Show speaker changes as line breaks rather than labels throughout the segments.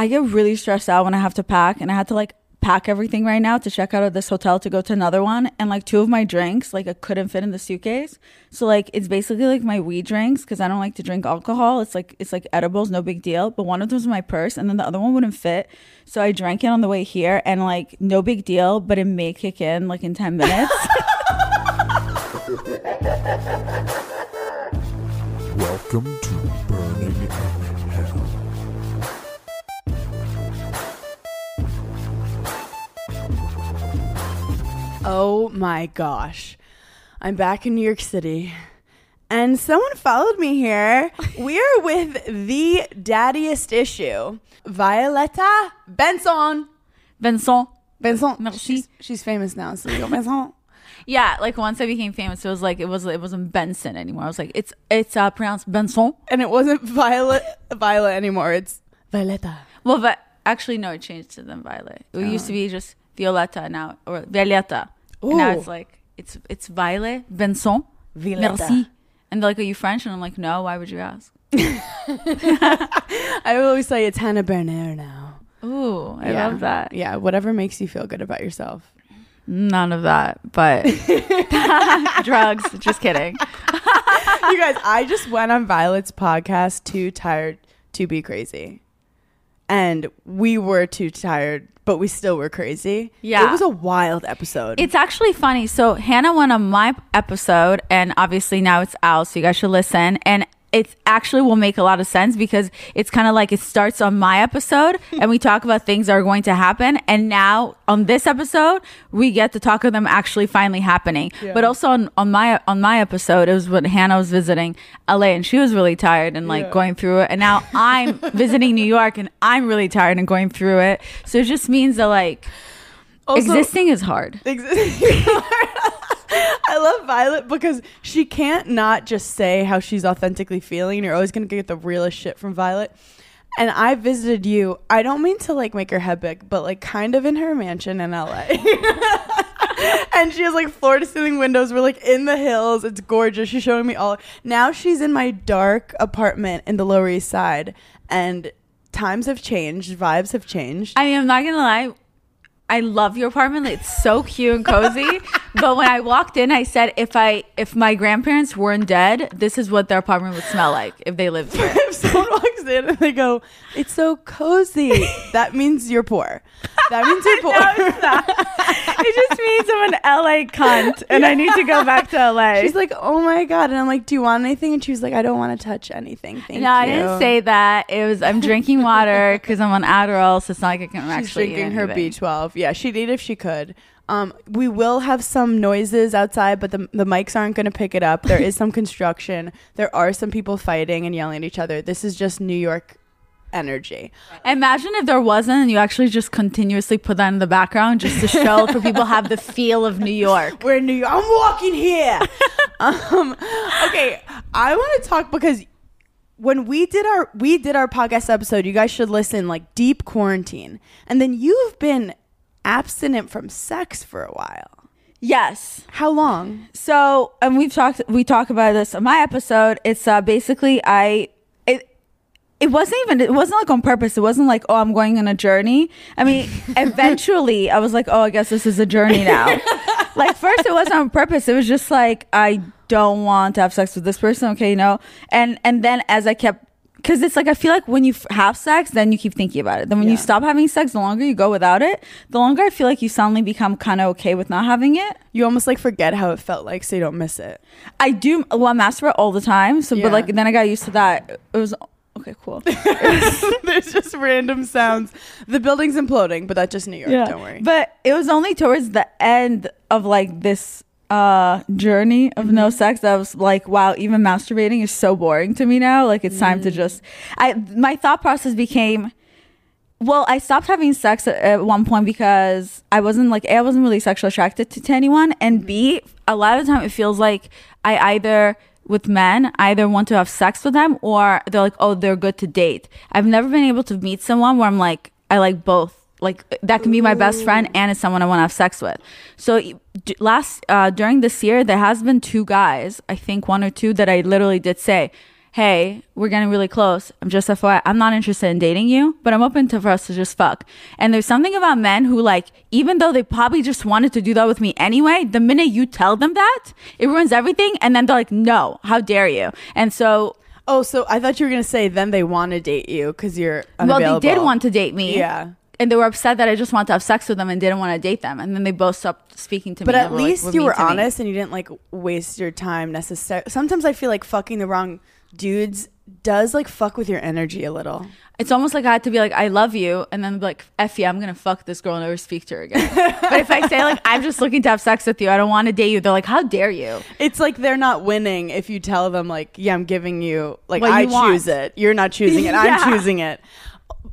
I get really stressed out when I have to pack, and I had to like pack everything right now to check out of this hotel to go to another one. And like two of my drinks, like I couldn't fit in the suitcase. So like it's basically like my weed drinks because I don't like to drink alcohol. It's like it's like edibles, no big deal. But one of them was in my purse, and then the other one wouldn't fit. So I drank it on the way here, and like no big deal, but it may kick in like in ten minutes.
Welcome to Berning in
Oh my gosh. I'm back in New York City. And someone followed me here. We're with the daddiest issue. Violetta Benson.
Vincent.
Benson.
Merci.
She's, she's famous now, so you go, Benson.
Yeah, like once I became famous, it was like it was it wasn't Benson anymore. I was like, it's it's uh, pronounced Benson.
And it wasn't Violet Violet anymore. It's Violetta.
Well, but actually, no, it changed to then Violet. It used to be just Violetta now or Violetta. And now it's like it's it's Violet Benson.
Violetta.
Merci. And they're like, are you French? And I'm like, no. Why would you ask?
I always say it's Hannah Bernier now.
Ooh, I
Yeah.
love that.
Yeah, whatever makes you feel good about yourself.
None of that, but drugs. Just kidding.
you guys, I just went on Violet's podcast, Too Tired to Be Crazy. And we were too tired, but we still were crazy.
Yeah.
It was a wild episode.
It's actually funny. So Hannah went on my episode, and obviously now it's out, so you guys should listen. And it actually will make a lot of sense because it's kind of like it starts on my episode, and we talk about things that are going to happen. And now on this episode, we get to talk of them actually finally happening. But also on, on my on my episode, it was when Hannah was visiting LA, and she was really tired and like going through it. And now I'm visiting New York, and I'm really tired and going through it. So it just means that like
Also-
existing is hard.
I love Violet because she can't not just say how she's authentically feeling. You're always going to get the realest shit from Violet. And I visited you. I don't mean to like make her head big, but like kind of in her mansion in LA. and she has like floor to ceiling windows. We're like in the hills. It's gorgeous. She's showing me all. Now she's in my dark apartment in the Lower East Side. And times have changed, vibes have changed.
I mean, I'm not gonna lie. I love your apartment. It's so cute and cozy. but when I walked in, I said, if I if my grandparents weren't dead, this is what their apartment would smell like if they lived here.
if someone walks in and they go, "It's so cozy," that means you're poor. That means you're poor.
it just means I'm an LA cunt and I need to go back to LA.
She's like, "Oh my god!" And I'm like, "Do you want anything?" And she was like, "I don't want to touch anything." Thank you.
no, I didn't say that. It was I'm drinking water because I'm on Adderall, so it's not like I can
She's
actually
drinking her
anything.
B12. Yeah, she'd eat if she could. Um, we will have some noises outside, but the, the mics aren't going to pick it up. There is some construction. There are some people fighting and yelling at each other. This is just New York energy.
Imagine if there wasn't, and you actually just continuously put that in the background just to show for people have the feel of New York.
We're in New York. I'm walking here. um, okay, I want to talk because when we did our we did our podcast episode, you guys should listen. Like deep quarantine, and then you've been abstinent from sex for a while.
Yes.
How long?
So, and we've talked we talk about this on my episode. It's uh basically I it it wasn't even it wasn't like on purpose. It wasn't like, oh, I'm going on a journey. I mean, eventually I was like, oh, I guess this is a journey now. like first it wasn't on purpose. It was just like I don't want to have sex with this person, okay, you know? And and then as I kept because it's like I feel like when you f- have sex, then you keep thinking about it. Then when you stop having sex, the longer you go without it, the longer I feel like you suddenly become kind of okay with not having it.
You almost like forget how it felt like, so you don't miss it.
I do well I masturbate all the time. So
Yeah.
but like then I got used to that. It was okay, cool.
There's just random sounds. The building's imploding, but that's just New York. Don't worry.
But it was only towards the end of like this uh journey of
Mm-hmm.
no sex that I was like, wow, even masturbating is so boring to me now. Like it's time
Mm.
to just I my thought process became well, I stopped having sex at, at one point because I wasn't like A, I wasn't really sexually attracted to, to anyone, and B, a lot of the time it feels like I either with men I either want to have sex with them or they're like, oh, they're good to date. I've never been able to meet someone where I'm like, I like both. Like that can be my best friend and it's someone I want to have sex with. So d- last uh, during this year, there has been two guys, I think one or two, that I literally did say, hey, we're getting really close. I'm just FYI, I'm not interested in dating you, but I'm open to for us to just fuck. And there's something about men who like, even though they probably just wanted to do that with me anyway, the minute you tell them that, it ruins everything. And then they're like, no, how dare you? And so,
Oh, so I thought you were gonna say then they want to date you because you're
well, they did want to date me.
Yeah.
And they were upset that I just wanted to have sex with them and didn't want to date them. And then they both stopped speaking to
But
me.
But
at were, like,
least you were
to me.
honest and you didn't like waste your time necessarily. Sometimes I feel like fucking the wrong dudes does like fuck with your energy a little.
It's almost like I had to be like, I love you, and then be like, you, I'm gonna fuck this girl and never speak to her again. but if I say like, I'm just looking to have sex with you, I don't want to date you, they're like, how dare you?
It's like they're not winning if you tell them like, yeah, I'm giving you like
What
I
you want.
choose it. You're not choosing it.
Yeah.
I'm choosing it.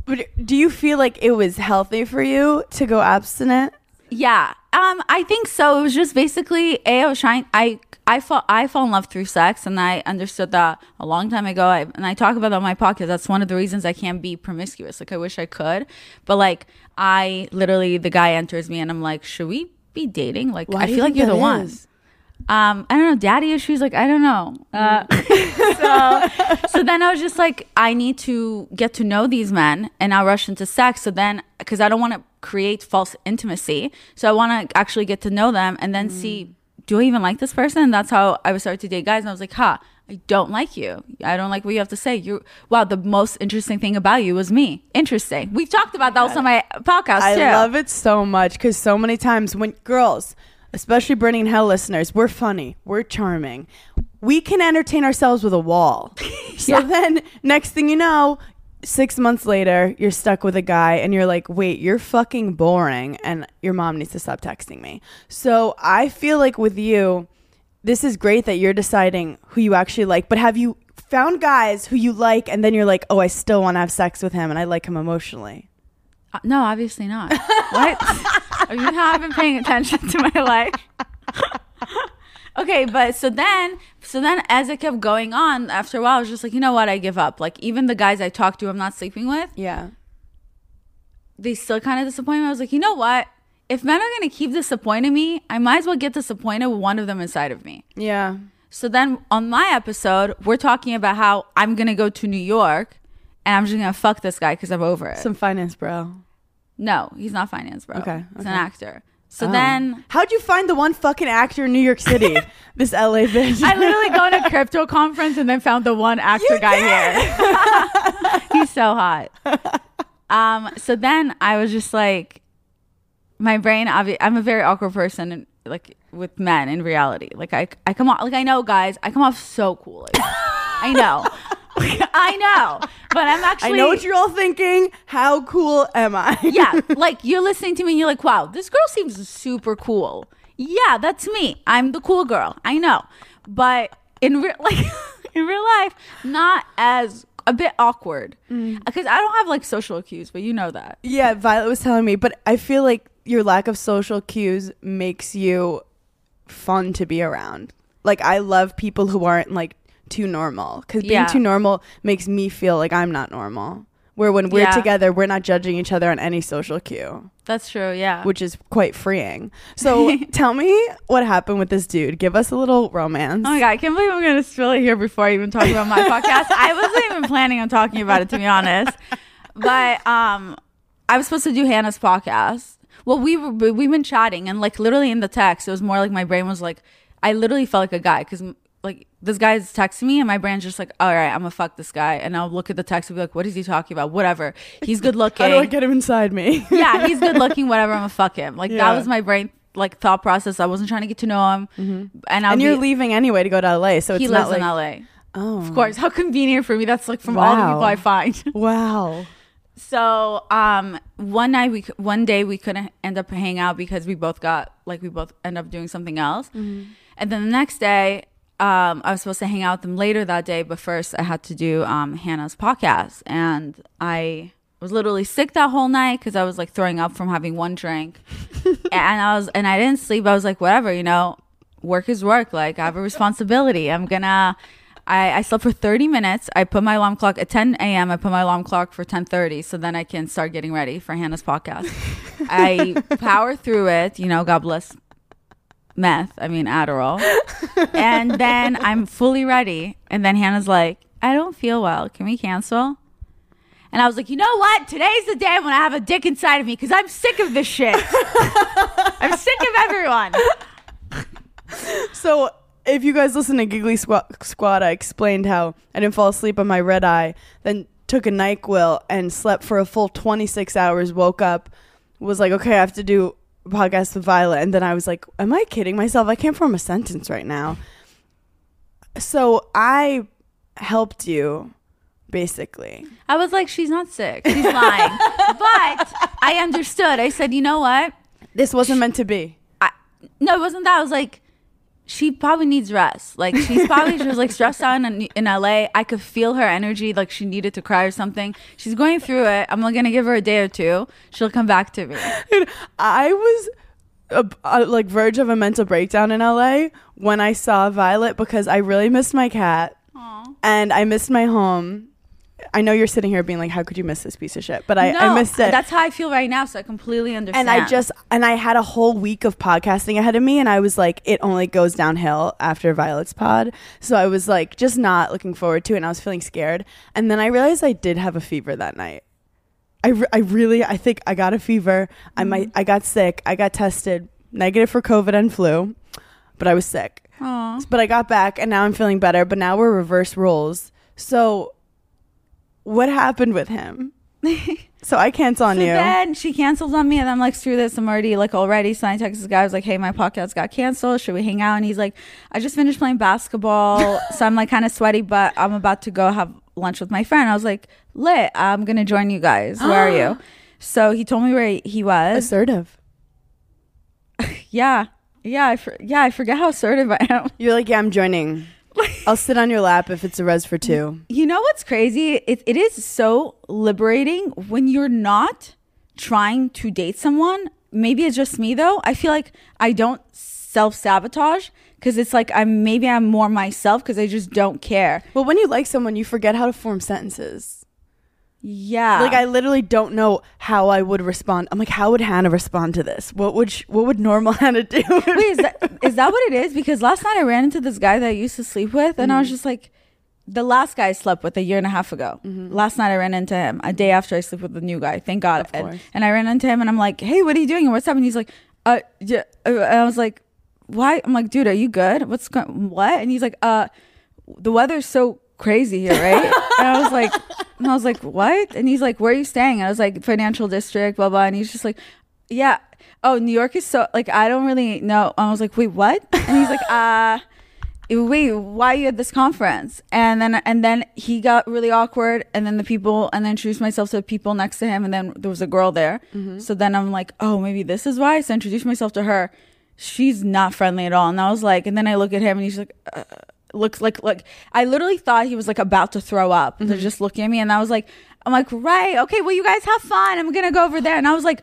But do you feel like it was healthy for you to go abstinent?
Yeah, um, I think so. It was just basically a. I was trying. I I fall I fell in love through sex, and I understood that a long time ago. I, and I talk about that on my podcast. That's one of the reasons I can't be promiscuous. Like I wish I could, but like I literally, the guy enters me, and I'm like, should we be dating? Like
Why
I feel like you're the
that
one. Um i don't know daddy issues like i don't know uh, so so then i was just like i need to get to know these men and i'll rush into sex so then because i don't want to create false intimacy so i want to actually get to know them and then see do i even like this person and that's how i was started to date guys and i was like huh I don't like you. I don't like what you have to say. You wow, the most interesting thing about you was me. Interesting. We've talked about that also on my podcast
I
too.
love it so much because so many times when girls, especially Berning Hell listeners, we're funny, we're charming, we can entertain ourselves with a wall. So then, next thing you know, six months later, you're stuck with a guy and you're like, wait, you're fucking boring and your mom needs to stop texting me. So I feel like with you, this is great that you're deciding who you actually like, but have you found guys who you like and then you're like, oh, I still want to have sex with him and I like him emotionally?
Uh, No, obviously not. what? Are you not been paying attention to my life? okay, but so then, so then, as it kept going on, after a while, I was just like, you know what? I give up. Like even the guys I talk to, I'm not sleeping with,
Yeah.
they still kind of disappoint me. I was like, you know what? If men are gonna keep disappointing me, I might as well get disappointed with one of them inside of me.
Yeah.
So then on my episode, we're talking about how I'm gonna go to New York and I'm just gonna fuck this guy because I'm over it.
Some finance bro.
no, he's not finance, bro.
Okay,
he's
okay.
an actor. So
Oh.
then
how'd you find the one fucking actor in New York City? this LA bitch.
I literally go to a crypto conference and then found the one actor
You
guy here. He's so hot. Um, so then I was just like, my brain. obvi- I'm a very awkward person, and like with men in reality. Like I, I come off like I know guys. I come off so cool. Like, I know, I know, but I'm actually.
I know what you're all thinking. How cool am I?
yeah, like you're listening to me and you're like, wow, this girl seems super cool. Yeah, that's me. I'm the cool girl. I know. But in real like in real life, not as a bit awkward. Mm. Because I don't have like social cues, but you know that.
Yeah, Violet was telling me, but I feel like your lack of social cues makes you fun to be around. Like I love people who aren't like too normal because being
Yeah.
too normal makes me feel like I'm not normal. Where when we're
Yeah.
together, we're not judging each other on any social cue,
That's true, yeah.
which is quite freeing. So tell me what happened with this dude. Give us a little romance.
Oh my god, I can't believe I'm gonna spill it here before I even talk about my podcast. I wasn't even planning on talking about it to be honest. But um I was supposed to do Hannah's podcast. Well, we were we've been chatting and like literally in the text, it was more like my brain was like I literally felt like a guy because like this guy's texting me and my brain's just like, all right, I'm gonna fuck this guy, and I'll look at the text and be like, what is he talking about? Whatever. He's good looking.
How do I get him inside me?
yeah, he's good looking. Whatever. I'm gonna fuck him. Like
Yeah.
that was my brain like thought process. I wasn't trying to get to know him, and I'll
and you're
be,
leaving anyway to go to LA, so it's
he
not
lives
like
in LA.
oh,
Of course, how convenient for me. That's like from all the people I find.
Wow.
so, um, one night we, one day we couldn't end up hanging out because we both got like we both end up doing something else, and then the next day, um, I was supposed to hang out with them later that day, but first I had to do um Hannah's podcast, and I was literally sick that whole night because I was like throwing up from having one drink, and I was and I didn't sleep. I was like, whatever, you know, work is work. Like I have a responsibility. I'm gonna. I, I slept for 30 minutes. I put my alarm clock at 10 a.m. I put my alarm clock for 10:30, so then I can start getting ready for Hannah's podcast. I power through it. You know, God bless meth. I mean Adderall, and then I'm fully ready. And then Hannah's like, I don't feel well. Can we cancel? And I was like, you know what? Today's the day when I have a dick inside of me because I'm sick of this shit. I'm sick of everyone.
So if you guys listen to Giggly Squad, Squad, I explained how I didn't fall asleep on my red eye, then took a NyQuil and slept for a full 26 hours, woke up, was like, okay, I have to do podcast with Violet. And then I was like, am I kidding myself? I can't form a sentence right now. So I helped you, basically.
I was like, she's not sick. She's lying. but I understood. I said, you know what?
This wasn't meant to be.
I, no, it wasn't that. I was like, she probably needs rest. Like she's probably she was like stressed out in, in LA. I could feel her energy, like she needed to cry or something. She's going through it. I'm like, gonna give her a day or two. She'll come back to me.
Dude, I was uh, uh, like verge of a mental breakdown in LA when I saw Violet because I really missed my cat and I missed my home. I know you're sitting here being like, "How could you miss this piece of shit?" But I, I missed it.
That's how I feel right now. So I completely understand.
and I just and I had a whole week of podcasting ahead of me, and I was like, it only goes downhill after Violet's pod. So I was like, just not looking forward to it, and I was feeling scared. And then I realized I did have a fever that night. I, re- I really I think I got a fever. I might mm-hmm. I got sick. I got tested negative for COVID and flu, but I was sick.
Aw.
But I got back, and now I'm feeling better. But now we're reverse roles. So what happened with him? so I cancel on
So
you.
then she cancels on me, and I'm like, screw this. I'm already like already. I text this guy. I was like, hey, my podcast got canceled. Should we hang out? And he's like, I just finished playing basketball, so I'm like kind of sweaty, but I'm about to go have lunch with my friend. I was like, lit. I'm gonna join you guys. Where are you? So he told me where he was.
Assertive.
Yeah, yeah, I for- yeah. I forget how assertive I am.
You're like, yeah, I'm joining. I'll sit on your lap if it's a res for two.
You know what's crazy? It, it is so liberating when you're not trying to date someone. Maybe it's just me though. I feel like I don't self sabotage because it's like I'm maybe I'm more myself because I just don't care.
Well, when you like someone, you forget how to form sentences.
Yeah,
Like I literally don't know how I would respond. I'm like, how would Hannah respond to this? What would sh- what would normal Hannah do?
Wait, is that is that what it is? Because last night I ran into this guy that I used to sleep with, and I
Mm-hmm.
was just like, the last guy I slept with a year and a half ago. Last night I ran into him a day after I slept with the new guy. Thank God.
Of
And, and I ran into him, and I'm like, hey, what are you doing? And what's up? And he's like, uh, yeah. uh, And I was like, why? I'm like, dude, are you good? What's going? What? And he's like, uh, the weather's so crazy here, right? and I was like, and I was like, what? And he's like, where are you staying? I was like, financial district, blah blah. And he's just like, yeah. Oh, New York is so like I don't really know. I was like, wait, what? And he's like, uh wait, why are you at this conference? And then and then he got really awkward. And then the people and then introduced myself to the people next to him. And then there was a girl there. So then I'm like, oh, maybe this is why. So I introduced myself to her. She's not friendly at all. And I was like, and then I look at him and he's like. Uh, looks like like I literally thought he was like about to throw up. They're mm-hmm. just looking at me, and I was like, I'm like, right, okay, well, you guys have fun. I'm gonna go over there, and I was like,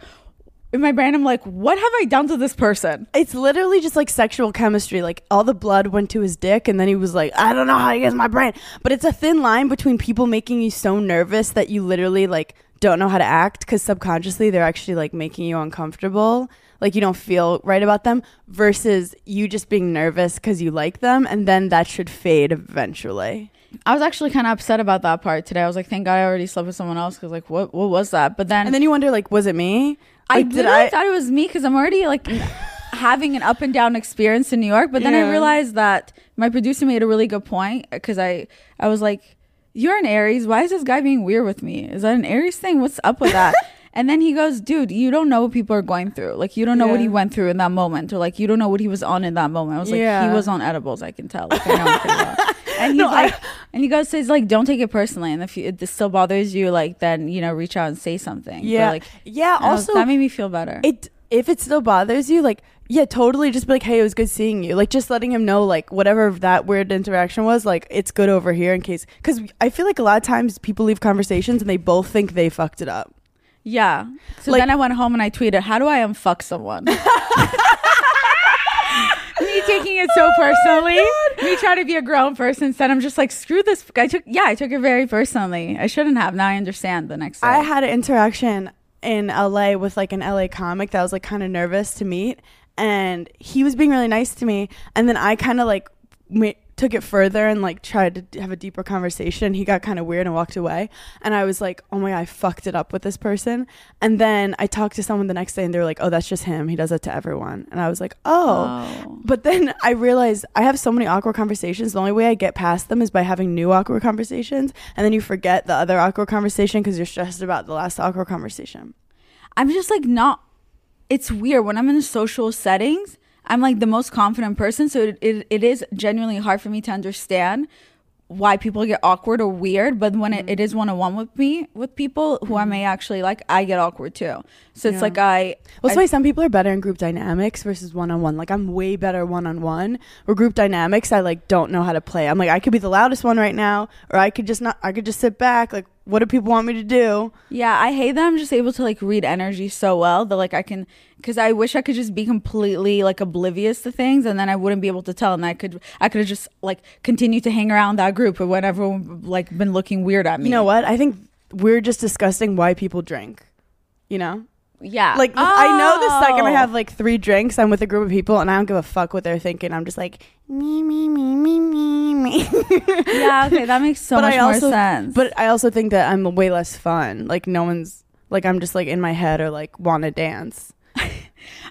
in my brain, I'm like, what have I done to this person?
it's literally just like sexual chemistry. Like all the blood went to his dick, and then he was like, I don't know how to use my brain. But it's a thin line between people making you so nervous that you literally like don't know how to act because subconsciously they're actually like making you uncomfortable. Like you don't feel right about them versus you just being nervous because you like them, and then that should fade eventually.
I was actually kind of upset about that part today. I was like, thank God I already slept with someone else because like, what what was that? But then,
And then you wonder, like, was it me?
I
Like,
literally thought it was me because I'm already like having an up and down experience in New York. But then I realized that my producer made a really good point because I I was like, "You're an Aries. Why is this guy being weird with me? Is that an Aries thing? What's up with that?" and then he goes, "Dude, you don't know what people are going through. Like you don't know what he went through in that moment, or like you don't know what he was on in that moment." I was like,
Yeah.
"He was on edibles. I can tell. Like I know well." And he's
No, I-
like, and he goes, says like, don't take it personally, and if you, it still bothers you, like then you know, reach out and say something.
Yeah.
like
yeah.
I was-
Also,
that made me feel better.
it if it still bothers you like yeah totally just be like hey it was good seeing you like just letting him know like whatever that weird interaction was like it's good over here in case because i feel like a lot of times people leave conversations and they both think they fucked it up
yeah. So
Like-
then I went home and I tweeted, "How do I unfuck someone?" me taking it so oh personally. me trying to be a grown person. Instead, I'm just like, screw this. I took, yeah, I took it very personally. I shouldn't have. Now I understand. The next day,
i had an interaction in la with like an la comic that I was like kind of nervous to meet. And he was being really nice to me. And then i kind of like took it further and like tried to have a deeper conversation. He got kind of weird and walked away. And I was like, oh my God, I fucked it up with this person. And then I talked to someone the next day and they were like, oh, that's just him. He does that to everyone. And I was like, oh.
Oh.
But then I realized I have so many awkward conversations. The only way I get past them is by having new awkward conversations. And then you forget the other awkward conversation because you're stressed about the last awkward conversation.
I'm just like not. It's weird when I'm in social settings. I'm like the most confident person, so it, it, it is genuinely hard for me to understand why people get awkward or weird. But when
Mm-hmm.
it, it is one on one with me with people who I may actually like, I get awkward too. So it's
Yeah.
like I.
Well, that's
I-
why some people are better in group dynamics versus one on one. Like I'm way better one on one. Or group dynamics, I like don't know how to play. I'm like I could be the loudest one right now, or I could just not. I could just sit back. Like, what do people want me to do?
Yeah, I hate that I'm just able to like read energy so well that like I can because I wish I could just be completely like oblivious to things and then I wouldn't be able to tell and I could I could have just like continued to hang around that group or when everyone like been looking weird at me.
You know what? I think we're just discussing why people drink. You know,
Yeah.
like I know the second I
Oh.
have like three drinks, I'm with a group of people, and I don't give a fuck what they're thinking. I'm just like me, me, me, me, me, me.
yeah, okay, that makes so
But
much
I also-
more sense.
But I also think that I'm way less fun. Like no one's like I'm just like in my head or like want to dance.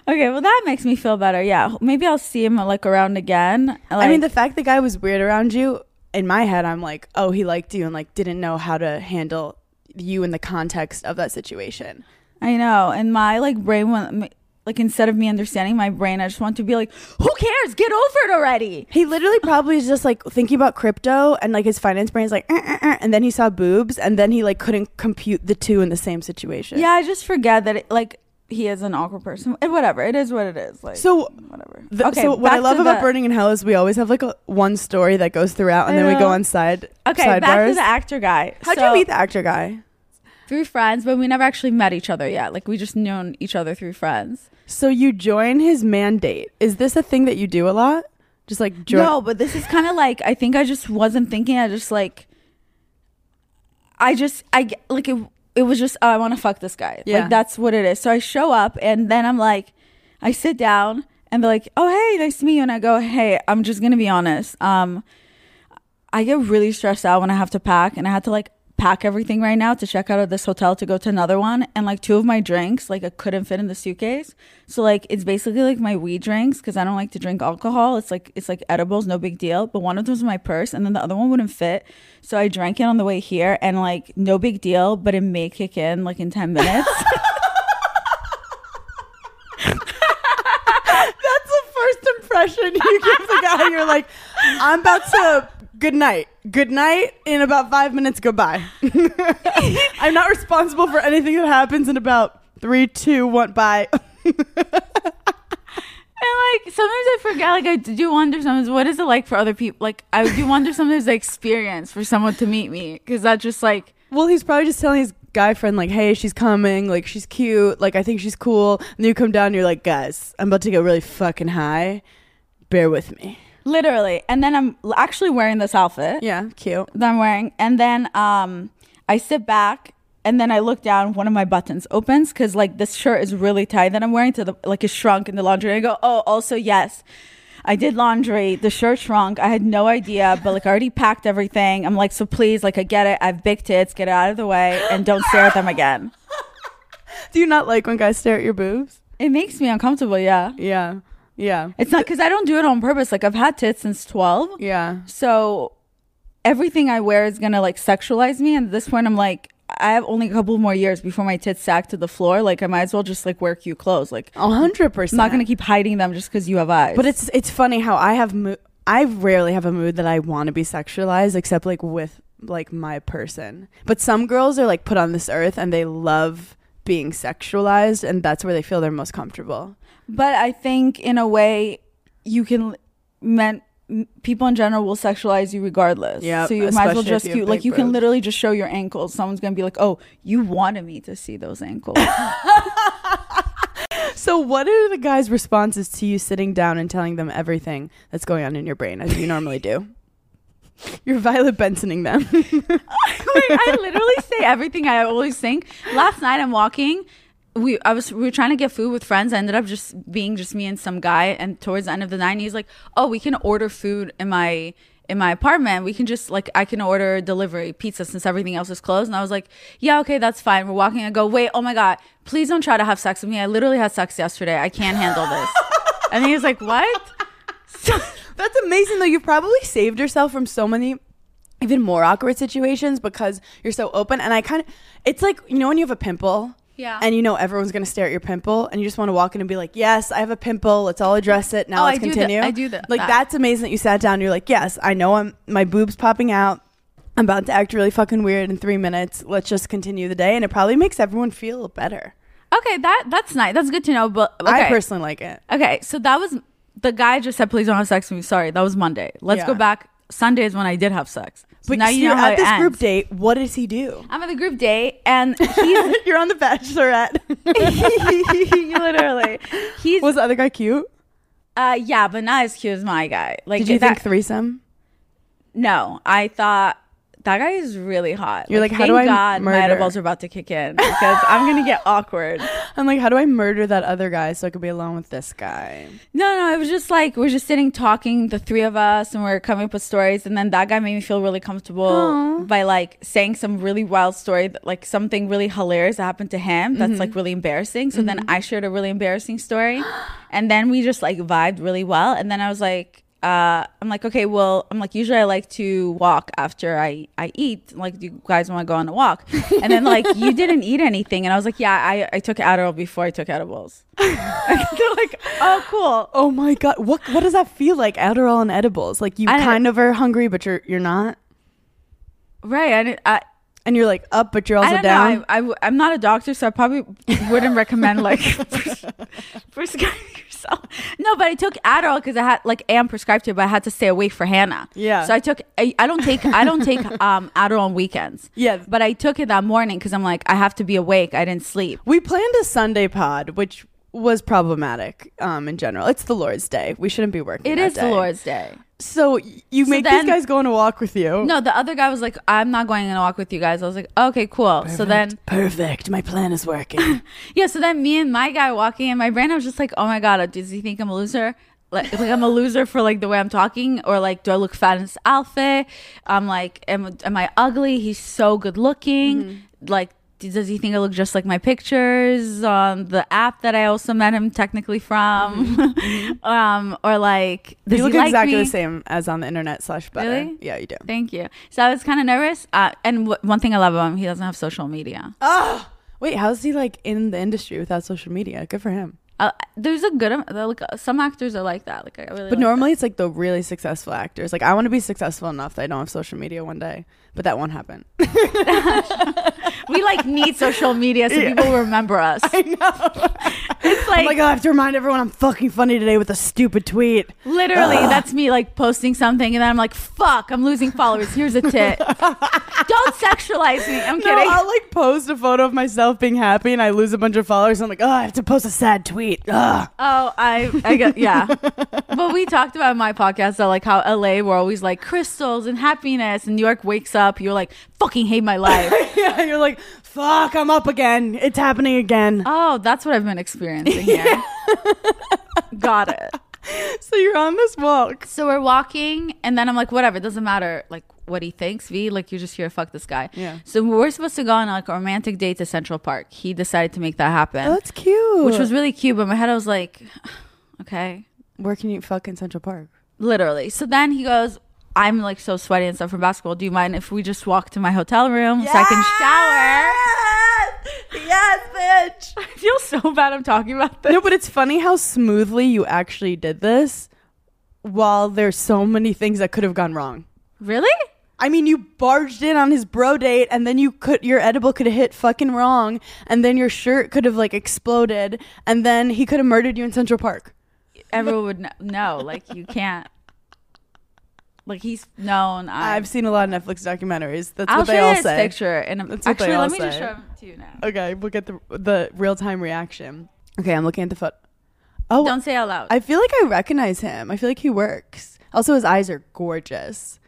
okay, well that makes me feel better. Yeah, maybe I'll see him like around again.
I mean, the fact the guy was weird around you, in my head, I'm like, oh, he liked you and like didn't know how to handle you in the context of that situation.
I know, and my like brain went like instead of me understanding my brain, I just want to be like, who cares? Get over it already.
He literally probably is just like thinking about crypto and like his finance brain is like, "Uh, uh, uh," and then he saw boobs and then he like couldn't compute the two in the same situation.
Yeah, I just forget that it, like he is an awkward person. And whatever, it is what it is. Like
So,
whatever.
the,
okay,
so what I love about
the-
Berning in Hell is we always have like a one story that goes throughout and then we go on side
Okay,
sidebars.
back to the actor guy.
How'd
So,
you meet the actor guy?
Through friends, but we never actually met each other yet. Like we just known each other through friends.
So you join his mandate. Is this a thing that you do a lot? Just like join.
No, but this is kind of like I think I just wasn't thinking. I just like I just I like it. It was just oh, I want to fuck this guy.
Yeah.
Like that's what it is. So I show up and then I'm like, I sit down and they're like, oh hey, nice to meet you. And I go, hey, I'm just gonna be honest. Um, I get really stressed out when I have to pack, and I had to like pack everything right now to check out of this hotel to go to another one. And like two of my drinks, like I couldn't fit in the suitcase. So like it's basically like my weed drinks because I don't like to drink alcohol. It's like it's like edibles, no big deal. But one of them was in my purse, and then the other one wouldn't fit. So I drank it on the way here, and like no big deal, but it may kick in like in ten minutes.
That's the first impression you give the guy. You're like, I'm about to. Good night. Good night. In about five minutes, goodbye. I'm not responsible for anything that happens in about three, two, one. Bye.
And like sometimes I forget, like I do wonder sometimes what is it like for other people? Like I do wonder sometimes the experience for someone to meet me because that's just like
well, he's probably just telling his guy friend like, "Hey, she's coming. Like, she's cute. Like, I think she's cool." And then you come down, and you're like, "Guys, I'm about to get really fucking high. Bear with me."
Literally. And then I'm actually wearing this outfit
Yeah, cute.
that I'm wearing, and then um I sit back and then I look down. One of my buttons opens because like this shirt is really tight that I'm wearing to the like it's shrunk in the laundry. And I go, "Oh, also yes." I did laundry. The shirt shrunk. I had no idea, but like I already packed everything. I'm like, so please, like I get it. I have big tits. Get it out of the way and don't stare at them again.
Do you not like when guys stare at your boobs?
It makes me uncomfortable. Yeah,
Yeah, yeah,
it's not because I don't do it on purpose. Like I've had tits since twelve,
yeah.
so everything I wear is gonna like sexualize me. And at this point, I'm like, I have only a couple more years before my tits sack to the floor. Like I might as well just like wear cute clothes. Like
A hundred
I'm
percent.
not gonna keep hiding them just because you have eyes.
But it's it's funny how I have mo- I rarely have a mood that I want to be sexualized except like with like my person. But some girls are like put on this earth and they love being sexualized and that's where they feel they're most comfortable.
But I think in a way you can men people in general will sexualize you regardless.
Yeah.
so you might as well just
you.
Like
big
you can literally just show your ankles. Someone's gonna be like, "Oh, you wanted me to see those ankles."
So what are the guys' responses to you sitting down and telling them everything that's going on in your brain as you normally do? You're Violet Bensoning them.
Wait, I literally say everything I always think. Last night I'm walking. We I was we were trying to get food with friends. I ended up just being just me and some guy. And towards the end of the night, he's like, "Oh, we can order food in my in my apartment. We can just like I can order delivery pizza since everything else is closed. And I was like, yeah, okay, that's fine. We're walking. I go, wait, oh my god, please don't try to have sex with me. I literally had sex yesterday. I can't handle this. and he was like, what? So,
That's amazing though. You've probably saved yourself from so many even more awkward situations because you're so open. And I kind of, it's like you know when you have a pimple.
Yeah.
And you know everyone's gonna stare at your pimple, and you just want to walk in and be like, "Yes, I have a pimple. Let's all address it. Now
Oh,
let's
I
continue."
I do that-
Like
that.
that's amazing that you sat down. and You're like, "Yes, I know I'm my boobs popping out. I'm about to act really fucking weird in three minutes. Let's just continue the day." And it probably makes everyone feel better.
okay, that that's nice. That's good to know. But okay.
I personally like it.
Okay, so that was the guy just said, "Please don't have sex with me." Sorry, that was Monday. Let's
Yeah.
go back. Sunday is when I did have sex. So
But
now
so
you know how
at this
ends.
group date. What does he do?
I'm at the group date, and he's
you're on the Bachelorette.
literally he's
Was the other guy cute?
uh yeah, but not as cute as my guy. Like
Did you
that,
think threesome?
No, I thought that guy is really hot.
You're like, how
thank
do I
God my
murder?
edibles are about to kick in because I'm gonna get awkward.
I'm like, how do I murder that other guy so I could be alone with this guy?
No, no, it was just like we're just sitting talking, the three of us, and we're coming up with stories. And then that guy made me feel really comfortable
Aw.
by like saying some really wild story, that, like something really hilarious that happened to him. That's
Mm-hmm.
like really embarrassing. So then I shared a really embarrassing story, and then we just like vibed really well. And then I was like. Uh, I'm like, okay, well, I'm like, usually I like to walk after I, I eat. Like, do you guys want to go on a walk? And then like, you didn't eat anything. And I was like, yeah, I, I took Adderall before I took edibles. They're like, oh, cool.
Oh my god, what what does that feel like? Adderall and edibles, like you kind of are hungry, but you're you're not,
Right. I, didn't- I,
and you're like up, but you're also down.
know. I, I, I'm not a doctor, so I probably wouldn't recommend like pres- prescribing yourself. No, but I took Adderall because I had like am prescribed to, but I had to stay awake for Hannah.
Yeah.
So I took. I, I don't take. I don't take um Adderall on weekends.
Yeah.
But I took it that morning because I'm like I have to be awake. I didn't sleep.
we planned a Sunday pod, which was problematic um, in general. It's the Lord's Day. We shouldn't be working.
It
that
is the. Lord's Day.
So you
So
make
then-
these guys go on a walk with you.
No, the other guy was like, I'm not going on a walk with you guys. I was like, okay, cool. So then
perfect. My plan is working.
Yeah, so then me and my guy walking in my brain, I was just like, oh my god, does he think I'm a loser? Like, like I'm a loser for like the way I'm talking, or like, do I look fat in this outfit? I'm like, am am I ugly? He's so good looking.
Mm-hmm.
Like, does he think I look just like my pictures on the app that I also met him technically from? um, or like, does
Mm-hmm. you look
like
exactly
me?
the same as on the internet slash better.
Really?
Yeah, you do.
Thank you. So I was kind of nervous. Uh, and w- one thing I love about him, he doesn't have social media.
Oh, wait, how's he like in the industry without social media? Good for him.
Uh, there's a good, like, uh, some actors are like that. Like, I really.
But
like
normally it's like the really successful actors. Like I want to be successful enough that I don't have social media one day, but that won't happen.
we like need social media so people remember us.
I know.
It's
I'm
like,
like, oh, I have to remind everyone I'm fucking funny today with a stupid tweet.
literally that's me like posting something and then I'm like, fuck, I'm losing followers. Here's a tit. Don't sexualize me. I'm
No,
kidding.
I'll like post a photo of myself being happy and I lose a bunch of followers. I'm like, oh, I have to post a sad tweet. Ugh.
Oh, I, I get, yeah. but we talked about in my podcast that like how LA we're always like crystals and happiness, and New York wakes up, you're like fucking hate my life.
yeah, you're like, fuck, I'm up again. It's happening again.
oh, that's what I've been experiencing here. Got it.
so you're on this walk.
So we're walking, and then I'm like, whatever, it doesn't matter, like what he thinks. V, like you're just here fuck this guy.
Yeah.
So we're supposed to go on like a romantic date to Central Park. He decided to make that happen,
Oh, that's cute.
which was really cute. But my head, I was like, okay,
where can you fuck in Central Park?
literally. So then he goes, I'm like so sweaty and stuff from basketball. Do you mind if we just walk to my hotel room so I can shower?
Yes, bitch.
I feel so bad. I'm talking about this.
No, but it's funny how smoothly you actually did this while there's so many things that could have gone wrong.
Really?
I mean, you barged in on his bro date, and then you could your edible could have hit fucking wrong, and then your shirt could have like exploded, and then he could have murdered you in Central Park.
Everyone would kn- know. Like you can't. Like he's known. I,
I've seen a lot of Netflix documentaries. That's
I'll
what
show
they
you
all
this
say.
picture. And
That's what they
actually,
all
let me just
say.
show him to you now.
Okay, we'll get the the real time reaction. Okay, I'm looking at the photo. Oh,
Don't say out loud.
I feel like I recognize him. I feel like he works. Also, his eyes are gorgeous.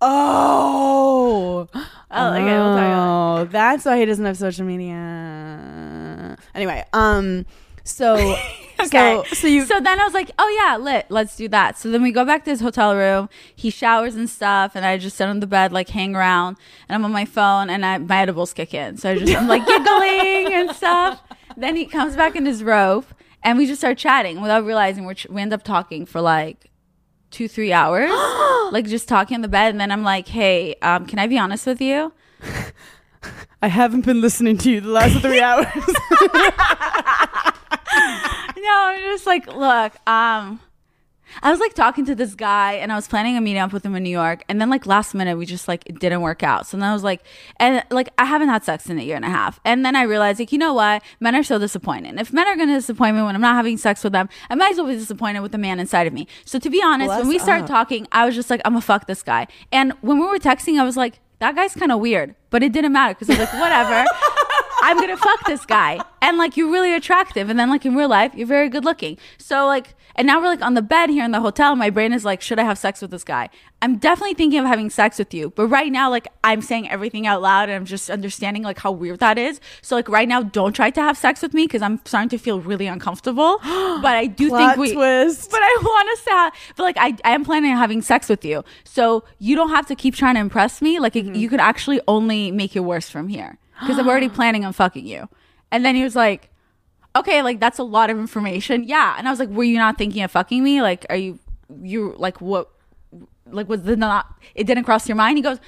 Oh.
Oh, okay, we'll talk about
Oh, that's why he doesn't have social media. Anyway, um, so
okay.
So, so you
So then I was like, oh yeah, lit, let's do that. So then we go back to his hotel room. He showers and stuff, and I just sit on the bed, like hang around, and I'm on my phone, and I, my edibles kick in. So I just I'm like giggling and stuff. Then he comes back in his robe, and we just start chatting without realizing we're ch- we end up talking for like two three hours, like just talking in the bed. And then I'm like, hey, um, can I be honest with you?
I haven't been listening to you the last three hours.
No, I'm just like, look, um, I was like talking to this guy and I was planning a meeting up with him in New York. And then like last minute, we just like, it didn't work out. So then I was like, and like, I haven't had sex in a year and a half. And then I realized like, you know what? Men are so disappointing. If men are going to disappoint me when I'm not having sex with them, I might as well be disappointed with the man inside of me. So to be honest, when we started
up.
talking, I was just like, I'm gonna fuck this guy. And when we were texting, I was like, that guy's kind of weird, but it didn't matter because I was like, whatever. I'm gonna fuck this guy. And like you're really attractive. And then like in real life, you're very good looking. So like and now we're like on the bed here in the hotel. My brain is like, should I have sex with this guy? I'm definitely thinking of having sex with you. But right now, like I'm saying everything out loud and I'm just understanding like how weird that is. So like right now, don't try to have sex with me because I'm starting to feel really uncomfortable. but I do
Plot
think we
twist.
but I want us to have, but like I, I am planning on having sex with you. So you don't have to keep trying to impress me. Like
Mm-hmm.
it- you could actually only make it worse from here because I'm already planning on fucking you. And then he was like, okay, like that's a lot of information. Yeah. And I was like, were you not thinking of fucking me? Like, are you, you like what, like was the not, it didn't cross your mind? He goes,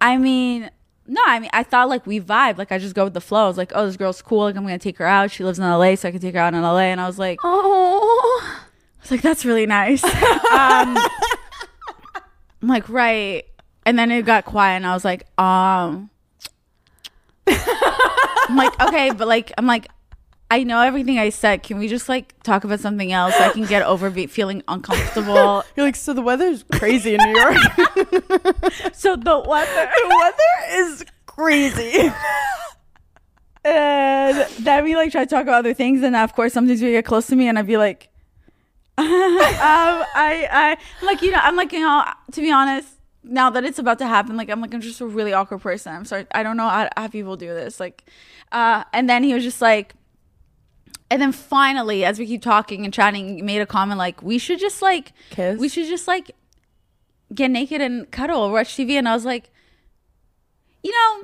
I mean, no, I mean, I thought like we vibe. Like I just go with the flow. I was like, oh, this girl's cool. Like I'm going to take her out. She lives in LA, so I can take her out in LA. And I was like,
oh.
I was like, that's really nice. um, I'm like, right. And then it got quiet, and I was like, um, I'm like, okay, but like, I'm like, I know everything I said. Can we just like talk about something else I can get over be- feeling uncomfortable?
You're like, so the weather's crazy in New York.
so the weather.
the weather is crazy.
And then we like try to talk about other things, and of course, sometimes we get close to me, and I'd be like, um, I, I, I'm like, you know, I'm like, you know, to be honest, now that it's about to happen, like, I'm like, I'm just a really awkward person. I'm sorry, I don't know how, how people do this, like, uh, and then he was just like, and then finally, as we keep talking and chatting, he made a comment like, we should just like,
Kiss?
we should just like get naked and cuddle, watch TV, and I was like, you know,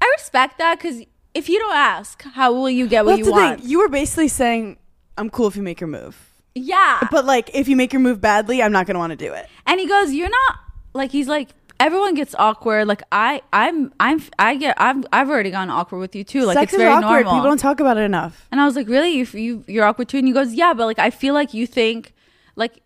I respect that because if you don't ask, how will you get what
That's
you want?
thing. You were basically saying, I'm cool if you make your move.
yeah.
But like, if you make your move badly, I'm not going to want to do it.
and he goes, "You're not like." He's like, "Everyone gets awkward. Like I, I'm, I'm, I get. I've, I've already gotten awkward with you too. Like
Sex
it's very
awkward.
normal."
People don't talk about it enough.
and I was like, "Really? You, you, you're awkward too?" And he goes, "Yeah, but like I feel like you think, like."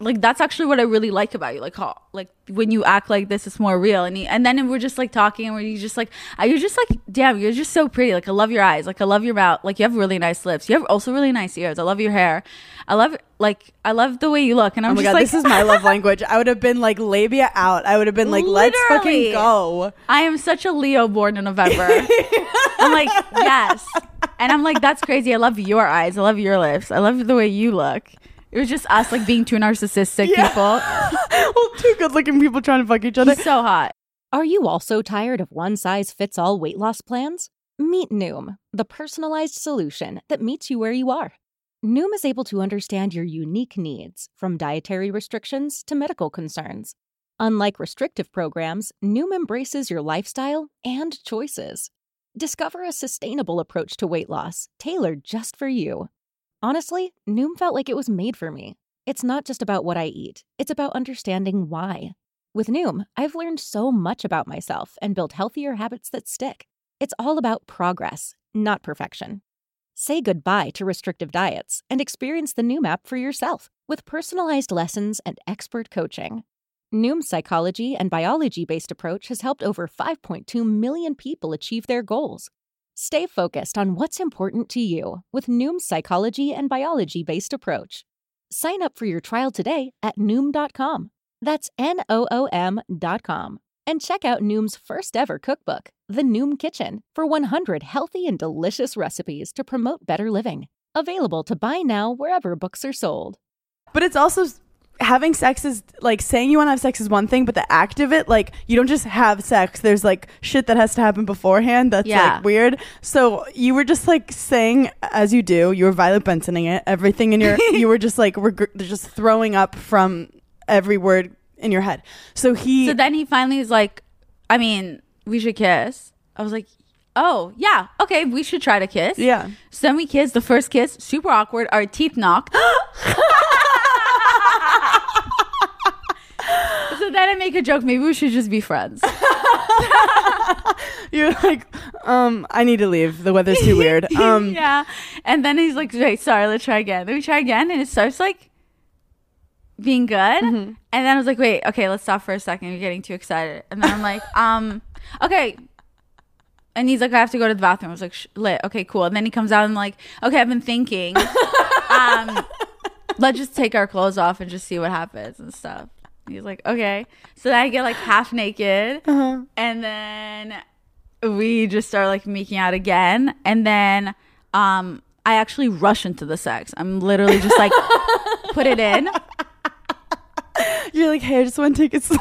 Like that's actually what I really like about you. Like how, like when you act like this, it's more real. And he, and then we're just like talking, and we're just like, uh, you're just like, damn, you're just so pretty. Like I love your eyes. Like I love your mouth. Like you have really nice lips. You have also really nice ears. I love your hair. I love like I love the way you look. And I'm
Oh my god,
like,
this is my love language. I would have been like labia out. I would have been like, let's fucking go.
I am such a Leo born in November. I'm like, yes. And I'm like, that's crazy. I love your eyes. I love your lips. I love the way you look. It was just us like being two narcissistic people.
well, two good looking people trying to fuck each other.
He's so hot.
Are you also tired of one size fits all weight loss plans? Meet Noom, the personalized solution that meets you where you are. Noom is able to understand your unique needs, from dietary restrictions to medical concerns. Unlike restrictive programs, Noom embraces your lifestyle and choices. Discover a sustainable approach to weight loss, tailored just for you. Honestly, Noom felt like it was made for me. It's not just about what I eat, it's about understanding why. With Noom, I've learned so much about myself and built healthier habits that stick. It's all about progress, not perfection. Say goodbye to restrictive diets and experience the Noom app for yourself with personalized lessons and expert coaching. Noom's psychology and biology based approach has helped over 5.2 million people achieve their goals. Stay focused on what's important to you with Noom's psychology and biology based approach. Sign up for your trial today at Noom.com. That's N O O M.com. And check out Noom's first ever cookbook, The Noom Kitchen, for 100 healthy and delicious recipes to promote better living. Available to buy now wherever books are sold.
But it's also having sex is like saying you want to have sex is one thing, but the act of it, like you don't just have sex. There's like shit that has to happen beforehand. That's
Yeah.
like weird. So you were just like saying as you do. You were Violet Bensoning it. Everything in your you were just like reg- just throwing up from every word in your head. So he
So then he finally was like, I mean, we should kiss. I was like, oh, yeah, okay, we should try to kiss.
yeah.
So then we kissed. The first kiss, super awkward. Our teeth knocked. so then I make a joke. Maybe we should just be friends.
You're like, um, I need to leave. The weather's too weird. Um,
yeah. And then he's like, wait, sorry, let's try again. Then we try again, and it starts like being good.
Mm-hmm.
And then I was like, wait, okay, let's stop for a second. You're getting too excited. And then I'm like, um, okay. And he's like, I have to go to the bathroom. I was like, lit. Okay, cool. And then he comes out and I'm like, okay, I've been thinking. um, let's just take our clothes off and just see what happens and stuff. He's like, okay. So then I get like half naked,
Uh-huh.
and then we just start like making out again, and then um, I actually rush into the sex. I'm literally just like, put it in.
You're like, hey, I just want to take it slow.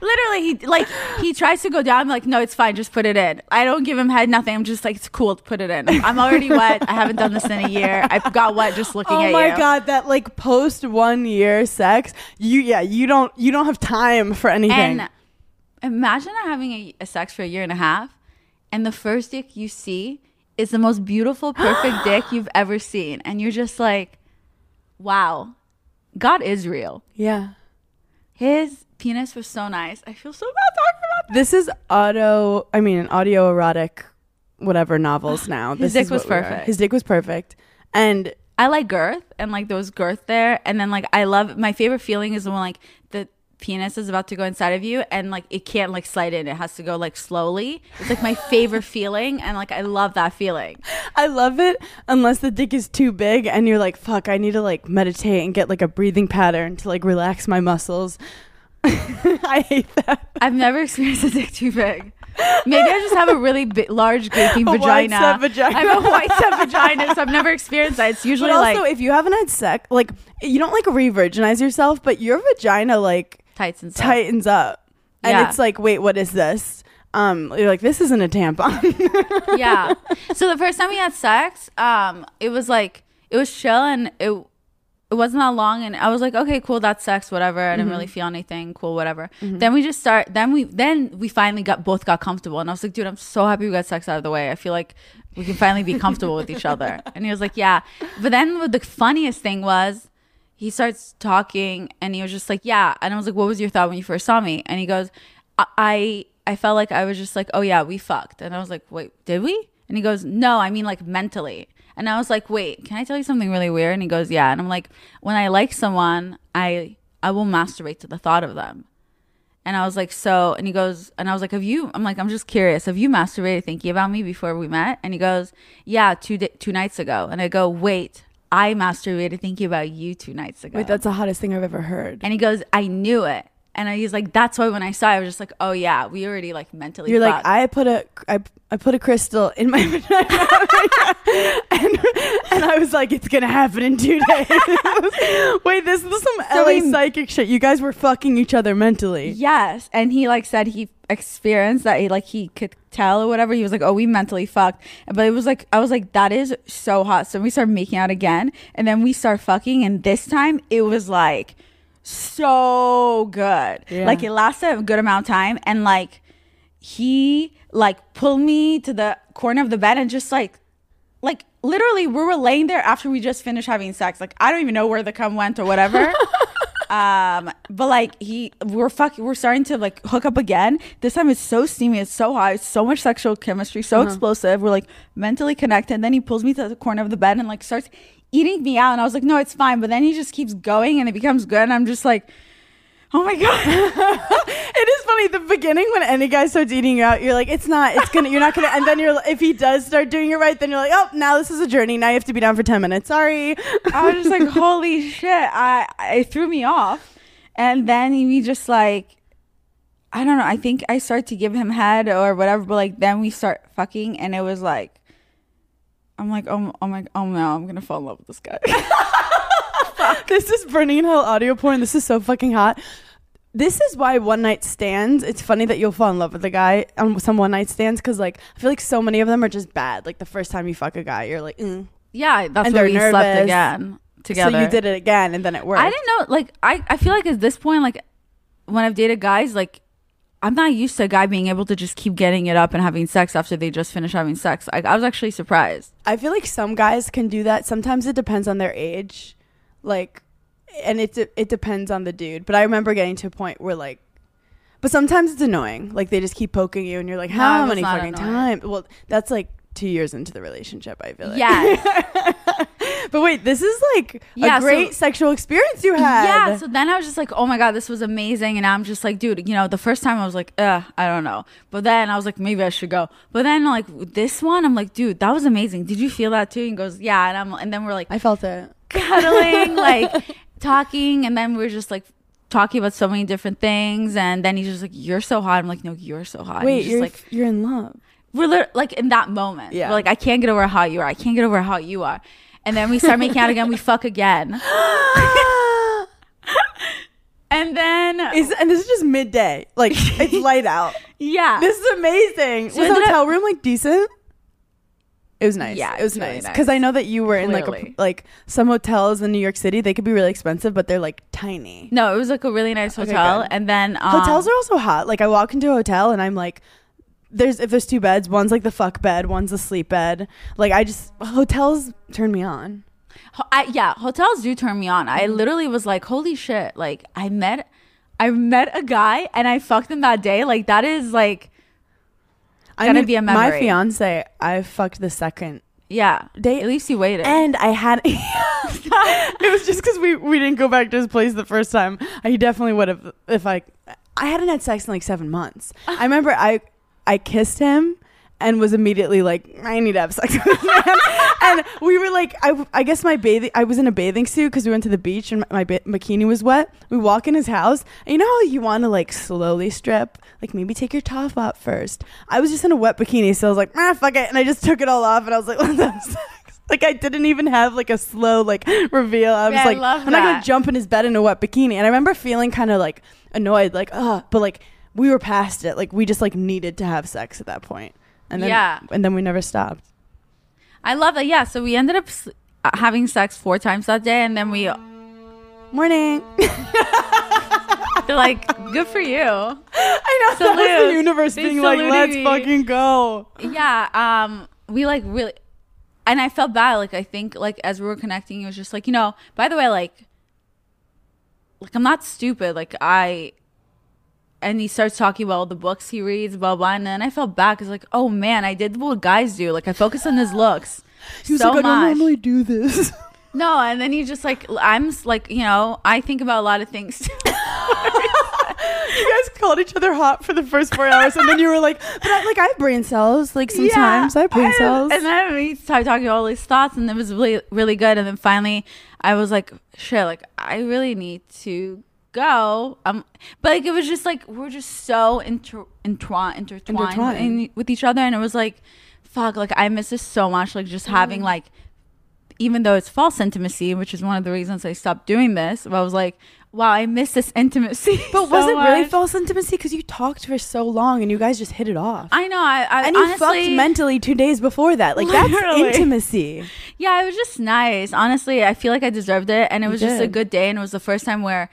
Literally, he like he tries to go down. I'm like, no, it's fine. Just put it in. I don't give him head, nothing. I'm just like, it's cool. To put it in. I'm already wet. I haven't done this in a year. I got wet just looking
oh
at you.
Oh my god, that like post one year sex, you yeah, you don't you don't have time for anything.
And imagine having a, a sex for a year and a half, and the first dick you see is the most beautiful, perfect dick you've ever seen, and you're just like, wow, God is real.
yeah.
His penis was so nice. I feel so bad talking about that.
This is auto I mean audio erotic whatever novels now.
His
This
dick
is
was perfect.
His dick was perfect. And
I like girth and like there was girth there, and then like I love my favorite feeling is when like the penis is about to go inside of you and like it can't like slide in it has to go like slowly it's like my favorite feeling and like i love that feeling
I love it unless the dick is too big and you're like, fuck, I need to like meditate and get like a breathing pattern to like relax my muscles. I hate that.
I've never experienced a dick too big. Maybe I just have a really big, large gaping
wide
vagina.
set vagina.
I have a white set vagina, so I've never experienced that. It's usually
also,
like
if you haven't had sex, like you don't like re-virginize yourself, but your vagina like
tightens stuff.
tightens up, and
Yeah.
it's like, wait, what is this? Um, you're like, this isn't a tampon.
yeah. So the first time we had sex, um, it was like it was chill and it it wasn't that long and I was like, okay, cool, that's sex, whatever. I didn't really mm-hmm. feel anything, cool, whatever. Mm-hmm. Then we just start then we then we finally got both got comfortable and I was like, dude, I'm so happy we got sex out of the way. I feel like we can finally be comfortable with each other. And he was like, Yeah. But then what the funniest thing was he starts talking and he was just like, Yeah. And I was like, What was your thought when you first saw me? And he goes, I I, I felt like I was just like, Oh yeah, we fucked. And I was like, Wait, did we? And he goes, No, I mean like mentally. And I was like, Wait, can I tell you something really weird? And he goes, Yeah. And I'm like, when I like someone, I I will masturbate to the thought of them. And I was like, so, and he goes, and I was like, have you, I'm like, I'm just curious. Have you masturbated thinking about me before we met? And he goes, yeah, two, di- two nights ago. And I go, wait, I masturbated thinking about you two nights ago.
wait, that's the hottest thing I've ever heard.
and he goes, I knew it. And I, he's like, that's why when I saw it, I was just like, oh yeah, we already like mentally
You're like. I put a, I, I put a crystal in my vagina, and, and I was like, it's gonna happen in two days. Wait, this is some
So
LA
we-
psychic shit. You guys were fucking each other mentally.
Yes, and he like said he experienced that he like he could tell or whatever. He was like, "Oh, we mentally fucked," but it was like I was like, "That is so hot." So we started making out again, and then we start fucking, and this time it was like so good.
Yeah.
Like it lasted a good amount of time, and like he like pulled me to the corner of the bed and just like like literally we were laying there after we just finished having sex. Like i don't even know where the cum went or whatever. Um but like he we're fucking we're starting to like hook up again. This time it's so steamy it's so hot it's so much sexual chemistry so explosive. We're like mentally connected. Then he pulls me to the corner of the bed and like starts eating me out and i was like no it's fine but then he just keeps going and it becomes good and i'm just like oh my god
It is funny. The beginning when any guy starts eating you out, you're like, it's not. It's gonna. You're not gonna. And then you're. If he does start doing it right, then you're like, oh, now this is a journey. Now you have to be down for ten minutes. Sorry.
I was just like, holy shit. I it threw me off. And then we just like I don't know, I think I start to give him head or whatever, but like then we start fucking and it was like I'm like, oh, oh my oh no, I'm gonna fall in love with this guy.
this is Berning in Hell audio porn. This is so fucking hot. This is why one night stands. It's funny that you'll fall in love with a guy on some one night stands because, like, I feel like so many of them are just bad. Like the first time you fuck a guy, you're like, mm.
Yeah, that's
And
where
they're
slept again together.
so you did it again, and then it worked.
I didn't know. Like, I I feel like at this point, like when I've dated guys, like I'm not used to a guy being able to just keep getting it up and having sex after they just finish having sex. Like, I was actually surprised.
I feel like some guys can do that. Sometimes it depends on their age, like, and it de- it depends on the dude. But I remember getting to a point where like, but sometimes it's annoying. Like they just keep poking you, and you're like,
No,
how
was
many
not
fucking
annoying.
times? Well, that's like two years into the relationship. I feel like.
Yeah.
but wait, this is like
Yeah,
a
so-
great sexual experience you had.
Yeah, so then I was just like, oh my God, this was amazing. And I'm just like, dude, you know, the first time I was like, uh, I don't know. But then I was like, maybe I should go. But then like this one, I'm like, dude, that was amazing. Did you feel that too? And he goes, yeah. And I'm and then we're like
I felt it.
cuddling, like talking, and then we are just like talking about so many different things. And then he's just like, You're so hot. I'm like, No, you're so hot.
Wait, you're
like
you're in love.
We're like in that moment.
Yeah.
We're like, I can't get over how you are. I can't get over how you are. And then we start making out again. We fuck again. And then
Is and this is just midday. Like it's light out.
yeah.
This is amazing.
So
was the
ended up-
hotel room like decent? It was nice.
Yeah,
it was nice
nice.
because I know that you were in like a, like some hotels in New York City. They could be really expensive, but they're like tiny.
no, it was like a really nice hotel.
good.
and then um,
hotels are also hot. Like I walk into a hotel and I'm like, there's if there's two beds, one's like the fuck bed, one's the sleep bed. Like I just hotels turn me on.
Ho- I, yeah, hotels do turn me on.
Mm-hmm.
I literally was like, holy shit! Like I met, I met a guy and I fucked him that day. Like that is like, I'm Gonna be a
My
memory.
fiance, I fucked the second
yeah.
They-
At least you waited.
And I had it was just because we we didn't go back to his place the first time. He definitely would have if I I hadn't had sex in like seven months. I remember I I kissed him and was immediately like I need to have sex with man. and we were like I, I guess my bathing I was in a bathing suit because we went to the beach and my, my ba- bikini was wet. We walk in his house and you know how you want to like slowly strip like maybe take your top off first. I was just in a wet bikini so I was like ah fuck it and I just took it all off and I was like let's have sex. Like I didn't even have like a slow like reveal. I was
Yeah, I
like,
love
I'm not gonna jump in his bed in a wet bikini. And I remember feeling kind of like annoyed, like, uh, but like we were past it. Like we just like needed to have sex at that point. And then
Yeah.
and then we never stopped.
I love that. Yeah. So we ended up uh, having sex four times that day, and then we
Morning.
they're like, good for you.
I know that was the universe
They
being like, let's
me.
fucking go.
yeah um we like really and i felt bad like i think like as we were connecting it was just like you know by the way like like i'm not stupid like i and he starts talking about all the books he reads blah blah and then i felt bad because like oh man i did what guys do like i focused on his looks
He was
so
like, I don't
much
normally do this.
no and then he just like i'm like you know i think about a lot of things too.
you guys called each other hot for the first four hours, and then you were like, but I, like I have brain cells. Like sometimes I have brain
and,
cells.
And then we started talking about all these thoughts, and it was really, really good. And then finally, I was like, shit, like I really need to go. Um, but like it was just like we're just so inter- entwined, intertwined,
Intertwined.
in- with each other, and it was like, fuck, like I miss this so much. Like just having
Mm.
like, even though it's false intimacy, which is one of the reasons I stopped doing this. But I was like, wow, I miss this intimacy.
but was
so
it really false intimacy? Because you talked for so long, and you guys just hit it off.
I know. I, I
and you
honestly,
fucked mentally two days before that. Like that's intimacy.
Yeah, it was just nice. Honestly, I feel like I deserved it. And it
You
was just a good day. And it was the first time where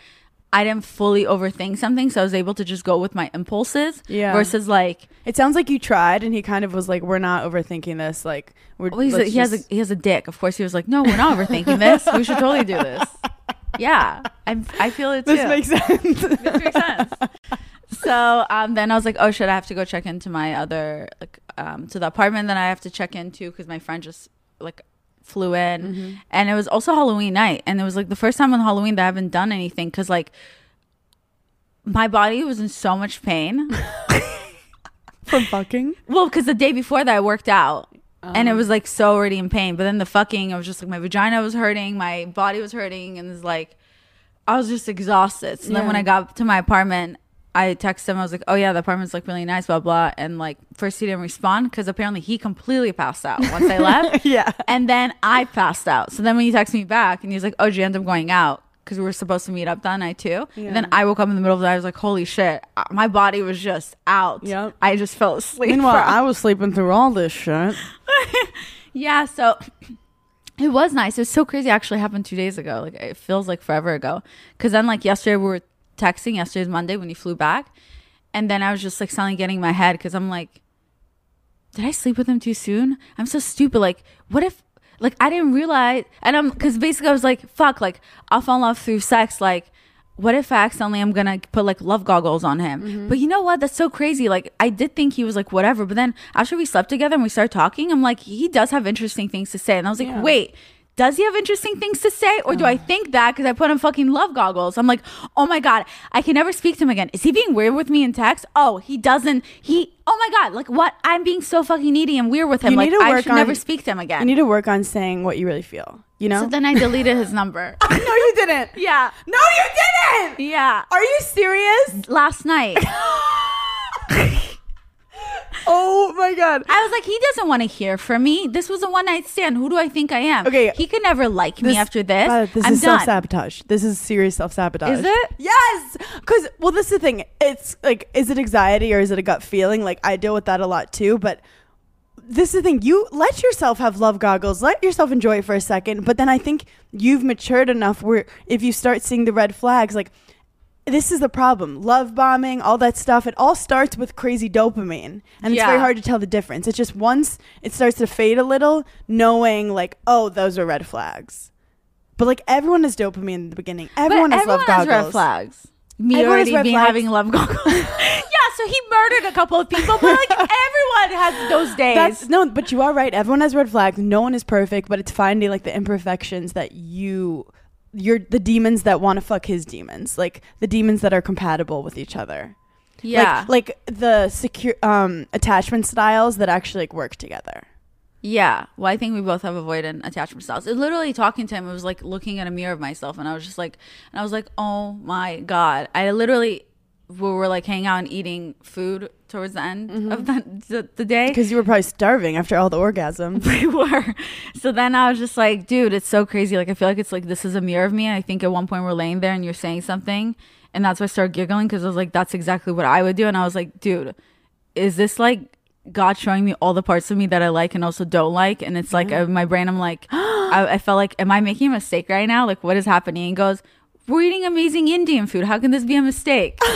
I didn't fully overthink something. So I was able to just go with my impulses.
Yeah.
Versus like,
It sounds like you tried, and he kind of was like, "We're not overthinking this. Like, we're."
well, he's a, he has a he has a dick. Of course, he was like, no, we're not overthinking this. We should totally do this. Yeah, I I feel it too.
This makes sense.
this makes sense. So um, then I was like, oh shit, I have to go check into my other like um, to the apartment that I have to check into because my friend just like flew in,
Mm-hmm.
and it was also Halloween night, and it was like the first time on Halloween that I haven't done anything because like my body was in so much pain.
From fucking.
well, because the day before that I worked out. And
Oh.
it was like so already in pain, but then the fucking, I was just like my vagina was hurting, my body was hurting, and it's like I was just exhausted. So then when I got to my apartment, I texted him. I was like, "Oh yeah, the apartment's like really nice, blah blah." And like, first he didn't respond because apparently he completely passed out once I left.
Yeah.
And then I passed out. So then when he texted me back and he was like, "Oh, did you end up going out?" Because we were supposed to meet up that night too. And then I woke up in the middle of the night. I was like, "Holy shit!" Uh, My body was just out.
Yep.
I just fell asleep.
Meanwhile,
from-
I was sleeping through all this shit.
yeah. So it was nice. It was so crazy. It actually happened two days ago. Like it feels like forever ago. Because then like yesterday we were texting. Yesterday's Monday when he flew back, and then I was just like suddenly getting in my head because I'm like, did I sleep with him too soon? I'm so stupid. Like, what if? Like I didn't realize, and I'm because basically I was like, fuck. Like I'll fall in love through sex. Like. What if I accidentally I'm gonna put like love goggles on him? Mm-hmm. But you know what? That's so crazy. Like I did think he was like whatever, but then after we slept together and we started talking, I'm like, he does have interesting things to say. And I was like,
Yeah.
wait, does he have interesting things to say? Or do I mm. think that because I put on fucking love goggles? I'm like, oh my God, I can never speak to him again. Is he being weird with me in text? Oh, he doesn't. He, oh my God, like what? I'm being so fucking needy and weird with him.
You
like, I
work
should never speak to him again.
You need to work on saying what you really feel. You know?
so then I deleted his number.
no, you didn't.
yeah.
No, you didn't.
Yeah.
Are you serious?
Last night.
Oh my god.
I was like, he doesn't want to hear from me. This was a one night stand. Who do I think I am?
Okay.
He could never like me after this.
God, this
I'm
is self sabotage. This is serious self sabotage.
Is it?
Yes. Because well, this is the thing. It's like, is it anxiety or is it a gut feeling? Like I deal with that a lot too. But this is the thing. You let yourself have love goggles. Let yourself enjoy it for a second. But then I think you've matured enough where if you start seeing the red flags, like this is the problem. Love bombing, all that stuff. It all starts with crazy dopamine. And it's very hard to tell the difference. It's just once it starts to fade a little, knowing like, oh, those are red flags. But like everyone has dopamine in the beginning. Everyone
but
has
everyone
love
has
goggles.
red flags. Me
Everyone has
already being
flags.
having love goggles. yeah, so he murdered a couple of people, but like everyone has those days.
That's no, but you are right. Everyone has red flags. No one is perfect, but it's finding like the imperfections that you you're the demons that want to fuck his demons. Like the demons that are compatible with each other.
yeah,
Like, like the secure um attachment styles that actually like work together.
yeah. Well, I think we both have avoidant attachment styles. It literally talking to him, it was like looking at a mirror of myself, and I was just like, and I was like, oh my god. I literally we were like hanging out and eating food towards the end
Mm-hmm.
of the, the, the day.
Because you were probably starving after all the orgasms.
we were. So then I was just like, dude, it's so crazy. Like I feel like it's like this is a mirror of me. I think at one point we're laying there and you're saying something, and that's why I started giggling because I was like, that's exactly what I would do. And I was like, dude, is this like God showing me all the parts of me that I like and also don't like? And it's like uh, my brain, I'm like, I, I felt like, am I making a mistake right now? Like what is happening? And goes. We're eating amazing Indian food. How can this be a mistake?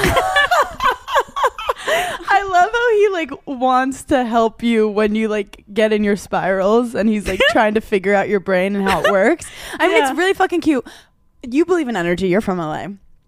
I love how he like wants to help you when you like get in your spirals and he's like trying to figure out your brain and how it works. I mean,
Yeah.
it's really fucking cute. You believe in energy. You're from LA.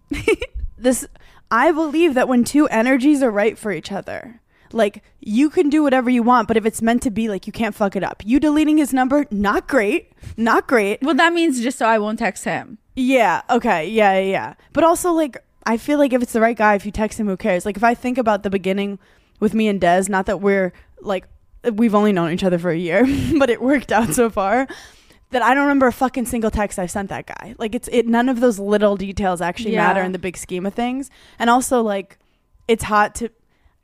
this I believe that when two energies are right for each other, like you can do whatever you want, but if it's meant to be, like you can't fuck it up. You deleting his number, not great. Not great.
well, that means just so I won't text him.
Yeah. Okay. Yeah. Yeah. yeah. But also, like, I feel like if it's the right guy, if you text him, who cares? Like, if I think about the beginning with me and Des, not that we're like we've only known each other for a year, but it worked out so far. That I don't remember a fucking single text I've sent that guy. Like, it's it. None of those little details actually
Yeah.
matter in the big scheme of things. And also, like, it's hot to.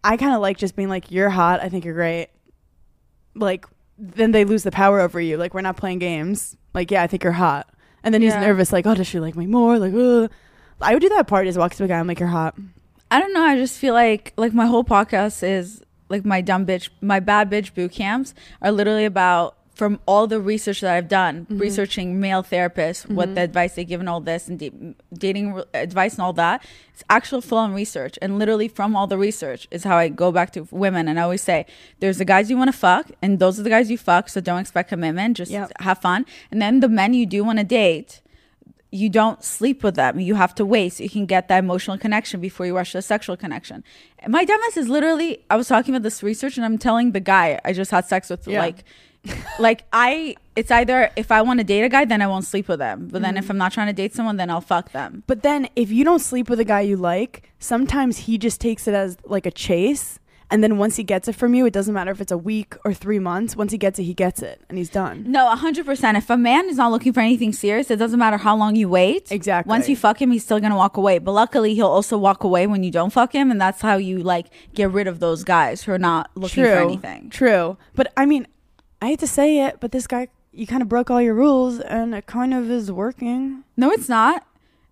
I kind of like just being like, "You're hot. I think you're great." Like, then they lose the power over you. Like, we're not playing games. Like, yeah, I think you're hot. And then he's
Yeah.
nervous, like, oh, does she like me more? Like, uh. I would do that part parties, walk to a guy, I'm like, you're hot.
I don't know. I just feel like like my whole podcast is like my dumb bitch, my bad bitch boot camps are literally about from all the research that I've done, mm-hmm. researching male therapists, what mm-hmm. the advice they give and all this, and da- dating re- advice and all that. It's actual full on research, and literally from all the research is how I go back to women. And I always say, there's the guys you want to fuck, and those are the guys you fuck. So don't expect commitment. Just
Yep.
have fun. And then the men you do want to date you don't sleep with them. You have to wait so you can get that emotional connection before you rush the sexual connection. My dumbass is literally, I was talking about this research and I'm telling the guy I just had sex with,
Yeah.
like, like I, it's either if I want to date a guy, then I won't sleep with them. But then if mm-hmm. I'm not trying to date someone, then I'll fuck them.
But then if you don't sleep with a guy you like, sometimes he just takes it as like a chase. And then once he gets it from you, it doesn't matter if it's a week or three months. Once he gets it, he gets it, and he's done.
No, hundred percent. If a man is not looking for anything serious, it doesn't matter how long you wait.
Exactly.
Once you fuck him, he's still gonna walk away. But luckily, he'll also walk away when you don't fuck him, and that's how you like get rid of those guys who are not looking for anything.
True. But I mean, I hate to say it, but this guy, you kind of broke all your rules, and it kind of is working.
No, it's not.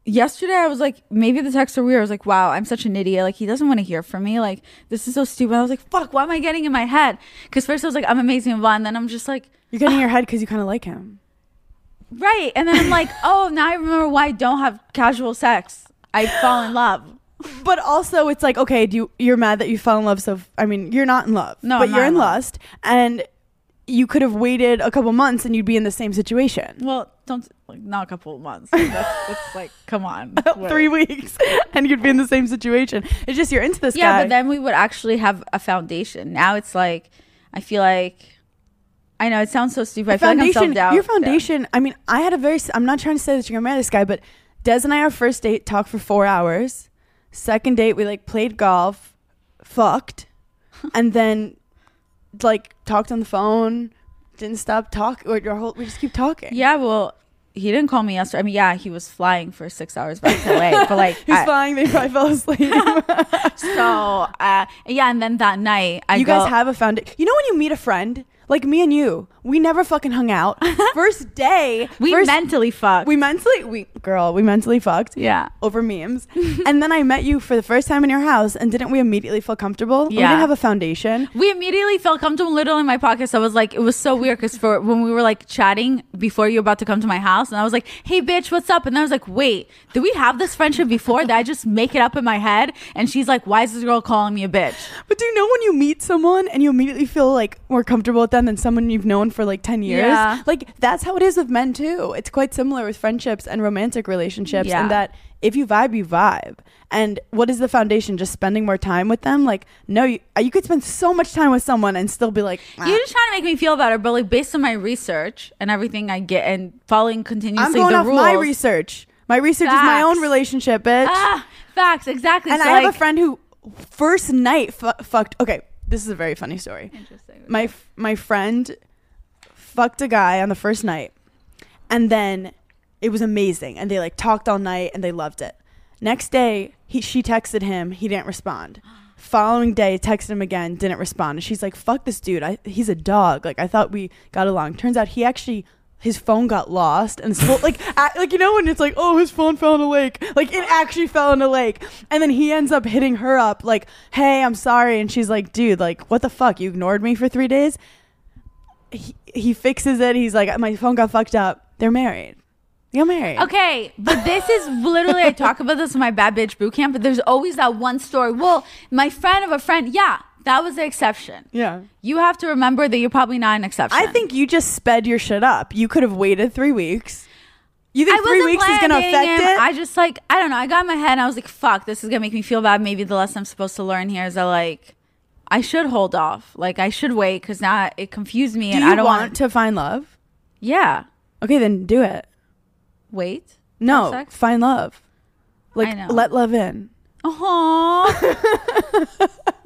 Yesterday, I was like, maybe the texts are weird. I was like, wow, I'm such an idiot. Like, he doesn't want to hear from me. Like, this is so stupid. I was like, fuck, why am I getting in my head? Because first I was like, I'm amazing and blah, and then I'm just like,
You're getting in your ah. head because you kind of like him.
right. And then I'm like, oh, now I remember why I don't have casual sex. I fall in love.
But also, it's like, okay, do you, you're mad that you fell in love? So, I mean, you're not in love,
No,
but
I'm
you're
not
in
in love.
lust, and you could have waited a couple months, and you'd be in the same situation.
Well, don't like not a couple of months. That's, that's like, come on,
Three weeks, and you'd be in the same situation. It's just you're into this
Yeah,
guy.
Yeah, but then we would actually have a foundation. Now it's like, I feel like, I know it sounds so stupid. I feel like I'm self doubt.
your foundation. I mean, I had a very. I'm not trying to say that you're gonna marry this guy, but Des and I, our first date, talked for four hours. Second date, we like played golf, fucked, and then like talked on the phone. Didn't stop talk or your whole. We just keep talking.
Yeah, well, he didn't call me yesterday. I mean, yeah, he was flying for six hours back to LA, but like,
He's
I-
flying. They probably fell asleep.
so uh, yeah, and then that night, I
you
go,
guys have a foundation. You know when you meet a friend, like me and you, we never fucking hung out. First day,
we
first,
mentally fucked.
we mentally, we girl, we mentally fucked.
yeah.
over memes. and then I met you for the first time in your house, and didn't we immediately feel comfortable? We
Yeah.
didn't have a foundation.
We immediately felt comfortable literally in my pocket. So I was like, it was so weird because for when we were like chatting before you were about to come to my house, and I was like, hey, bitch, what's up? And then I was like, wait, did we have this friendship before? Did I just make it up in my head? And she's like, why is this girl calling me a bitch?
But do you know when you meet someone and you immediately feel like more comfortable with them than someone you've known for like 10 years?
Yeah.
Like that's how it is with men too. It's quite similar with friendships and romantic relationships
Yeah.
in that if you vibe, you vibe. And what is the foundation? Just spending more time with them? Like, no, you, you could spend so much time with someone and still be like, "Ah,
You're just trying to make me feel better, but like based on my research and everything I get and following continuously
I'm going
the
off
rules.
my research. My research is my own relationship, bitch.
Ah, facts, exactly.
and
So,
I have a friend who first night fu- fucked. Okay, this is a very funny story.
Interesting.
My f- my friend fucked a guy on the first night, and then it was amazing, and they like talked all night, and they loved it. Next day, he she texted him, he didn't respond. Following day, texted him again, didn't respond. And she's like, "Fuck this dude. I, he's a dog. Like I thought we got along. Turns out he actually." His phone got lost, and phone, like, a- like you know when it's like, oh, his phone fell in a lake. Like it actually fell in a lake, and then he ends up hitting her up, like, "Hey, I'm sorry," and she's like, "Dude, like, what the fuck? You ignored me for three days." He, he fixes it. He's like, "My phone got fucked up." They're married. You're married.
Okay, but this is literally I talk about this in my bad bitch boot camp, but there's always that one story. Well, my friend of a friend, yeah, that was the exception.
Yeah.
You have to remember that you're probably not an exception.
I think you just sped your shit up. You could have waited three weeks. You think
I
three weeks is gonna affect
him.
it?
I just like I don't know. I got in my head and I was like, "Fuck, this is gonna make me feel bad." Maybe the lesson I'm supposed to learn here is that like I should hold off. Like I should wait because now it confused me
Do
and
you
I don't
want
want
to find love?
Yeah,
Okay, then do it.
wait.
No, find love. Like let love in.
Aww.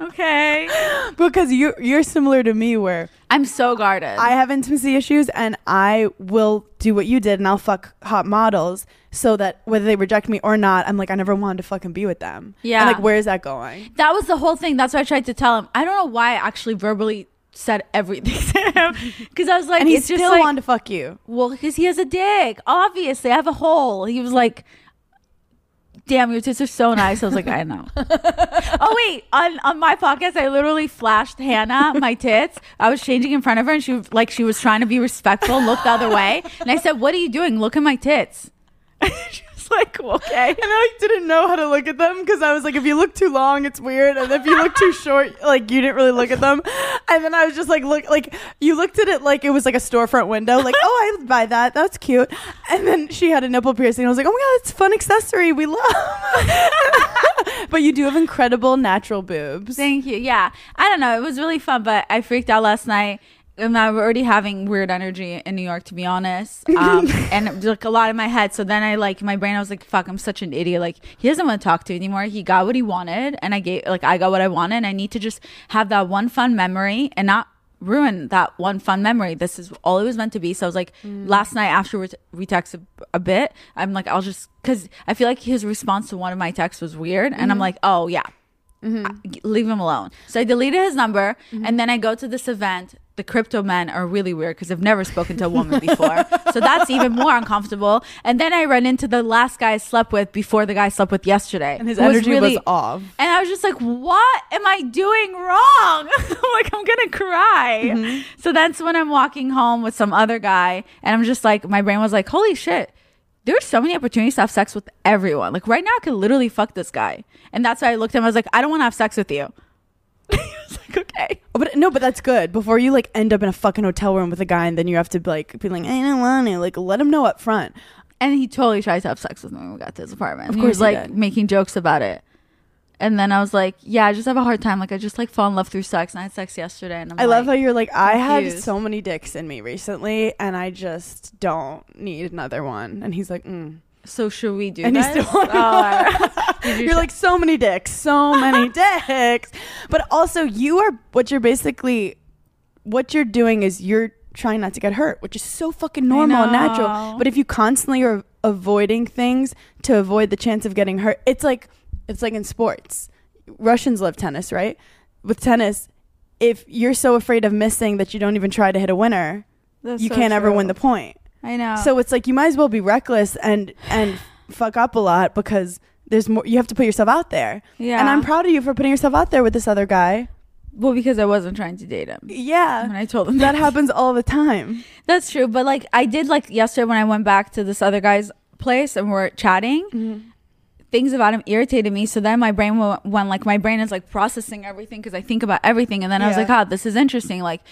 okay.
Because you you're similar to me where
I'm so guarded.
I have intimacy issues and I will do what you did and I'll fuck hot models so that whether they reject me or not, I'm like I never wanted to fucking be with them.
Yeah.
And like where is that going?
that was the whole thing. That's what I tried to tell him. I don't know why I actually verbally said everything to him because I was like,
And he still
just like,
wanted to fuck you.
well, because he has a dick. Obviously, I have a hole. He was like, "Damn, your tits are so nice." I was like, "I know." oh wait, on on my podcast, I literally flashed Hannah my tits. I was changing in front of her, and she was like, she was trying to be respectful, look the other way, and I said, "What are you doing? Look at my tits." was like, "Okay."
And I like, didn't know how to look at them because I was like, if you look too long, it's weird, and if you look too short, like you didn't really look at them. And then I was just like, look, like you looked at it like it was like a storefront window, like oh, I would buy that, that's cute. And then she had a nipple piercing. And I was like, oh my god, it's fun accessory, we love. but you do have incredible natural boobs.
Thank you. Yeah. I don't know. It was really fun, but I freaked out last night. I'm already having weird energy in New York, to be honest. Um, and like a lot in my head. So then I like my brain. I was like, "Fuck, I'm such an idiot. Like he doesn't want to talk to me anymore. He got what he wanted, and I gave like I got what I wanted. And I need to just have that one fun memory and not ruin that one fun memory. This is all it was meant to be. So I was like, mm. last night after we, we texted a bit, I'm like, I'll just because I feel like his response to one of my texts was weird, and I'm mm-hmm. like, oh yeah, mm-hmm. I- leave him alone. So I deleted his number, mm-hmm. and then I go to this event. The crypto men are really weird because I've never spoken to a woman before, so that's even more uncomfortable. And then I run into the last guy I slept with before the guy I slept with yesterday,
And his energy was really off.
and I was just like, what am I doing wrong? like, I'm going to cry.
Mm-hmm.
So that's when I'm walking home with some other guy. And I'm just like, my brain was like, holy shit. There's so many opportunities to have sex with everyone. Like, right now, I could literally fuck this guy. And that's why I looked at him. I was like, I don't want to have sex with you. he was like, okay.
Oh, But no, but that's good. Before you like end up in a fucking hotel room with a guy and then you have to like be like, I don't want to. Like, let him know up front.
And he totally tries to have sex with me when we got to his apartment.
Of
he
course
was
he
like
did.
making jokes about it. And then I was like, yeah, I just have a hard time. Like, I just like fall in love through sex. And I had sex yesterday. And I'm
I love how you're like, I had
confused.
so many dicks in me recently and I just don't need another one. And he's like, mm.
so should we do
And he's still-
right. Did you
You're like, so many dicks, so many dicks. But also, you are what you're basically, what you're doing is you're trying not to get hurt, which is so fucking normal and natural. But if you constantly are avoiding things to avoid the chance of getting hurt, it's like, it's like in sports. Russians love tennis, right? With tennis, if you're so afraid of missing that you don't even try to hit a winner,
That's
you
so
can't ever win the point.
I know.
So it's like you might as well be reckless and and fuck up a lot because there's more. You have to put yourself out there.
yeah,
And I'm proud of you for putting yourself out there with this other guy.
well because I wasn't trying to date him.
Yeah.
And I told him
That happens all the time.
That's true. But like I did like yesterday when I went back to this other guy's place and we're chatting. Mm-hmm. Things about him irritated me. So then my brain went, went like my brain is like processing everything because I think about everything. And then I was like, oh, this is interesting. Like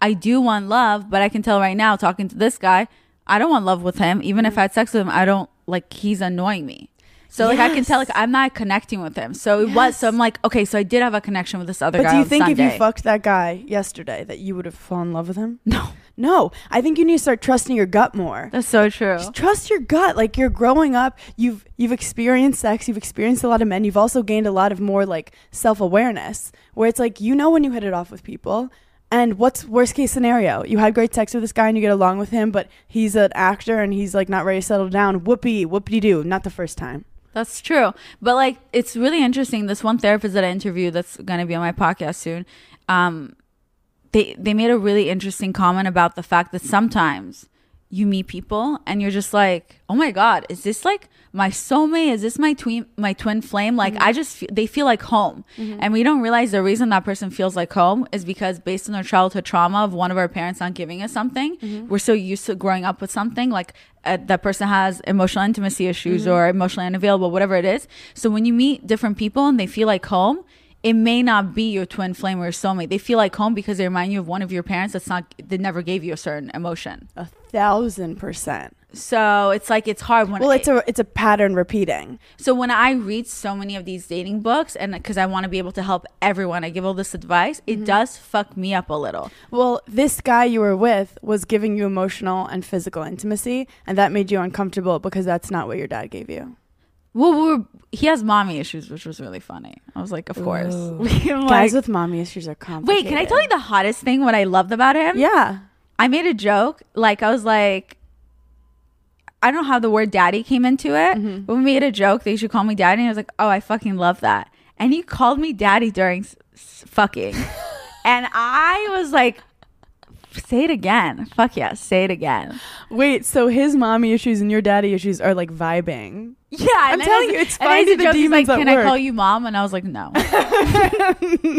I do want love, but I can tell right now talking to this guy, I don't want love with him. Even if mm-hmm. I had sex with him, I don't like he's annoying me. So like I can tell like I'm not connecting with him. So it was so I'm like, okay, so I did have a connection with this other
But
guy.
But do you think if you fucked that guy yesterday that you would have fallen in love with him?
No.
No. I think you need to start trusting your gut more.
That's so true.
Just trust your gut. Like you're growing up, you've you've experienced sex, you've experienced a lot of men, you've also gained a lot of more like self-awareness where it's like you know when you hit it off with people. And what's worst case scenario? You had great sex with this guy and you get along with him, but he's an actor and he's like not ready to settle down. Whoopee, whoopity doo. Not the first time.
That's true. But like it's really interesting. This one therapist that I interviewed that's gonna be on my podcast soon, um, they they made a really interesting comment about the fact that sometimes you meet people and you're just like, oh my god, is this like my soulmate? Is this my twin my twin flame? Like mm-hmm. I just fe- they feel like home, mm-hmm. and we don't realize the reason that person feels like home is because based on our childhood trauma of one of our parents not giving us something, mm-hmm. we're so used to growing up with something like uh, that person has emotional intimacy issues or emotionally unavailable, whatever it is. So when you meet different people and they feel like home, it may not be your twin flame or your soulmate. They feel like home because they remind you of one of your parents that's not that never gave you a certain emotion.
A thousand percent.
So it's like it's hard when
Well, it's a it's a pattern repeating.
so when I read so many of these dating books and because I want to be able to help everyone, I give all this advice. It mm-hmm. does fuck me up a little.
Well, this guy you were with was giving you emotional and physical intimacy, and that made you uncomfortable because that's not what your dad gave you.
Well, we were, he has mommy issues, which was really funny. I was like, of course. I'm
Guys with mommy issues are complicated.
wait, can I tell you the hottest thing? What I loved about him?
Yeah.
I made a joke. Like I was like, I don't know how the word daddy came into it,
Mm-hmm.
but we made a joke. They should call me daddy. And I was like, oh, I fucking love that. And he called me daddy during s- s- fucking, and I was like, say it again. Fuck yes, say it again.
Wait, so his mommy issues and your daddy issues are like vibing.
Yeah,
I'm telling
I-
you, it's finding the
joke,
demons
like, Can I call you mom? And I was like, no.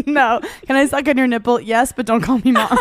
no. Can I suck on your nipple? Yes, but don't call me mom.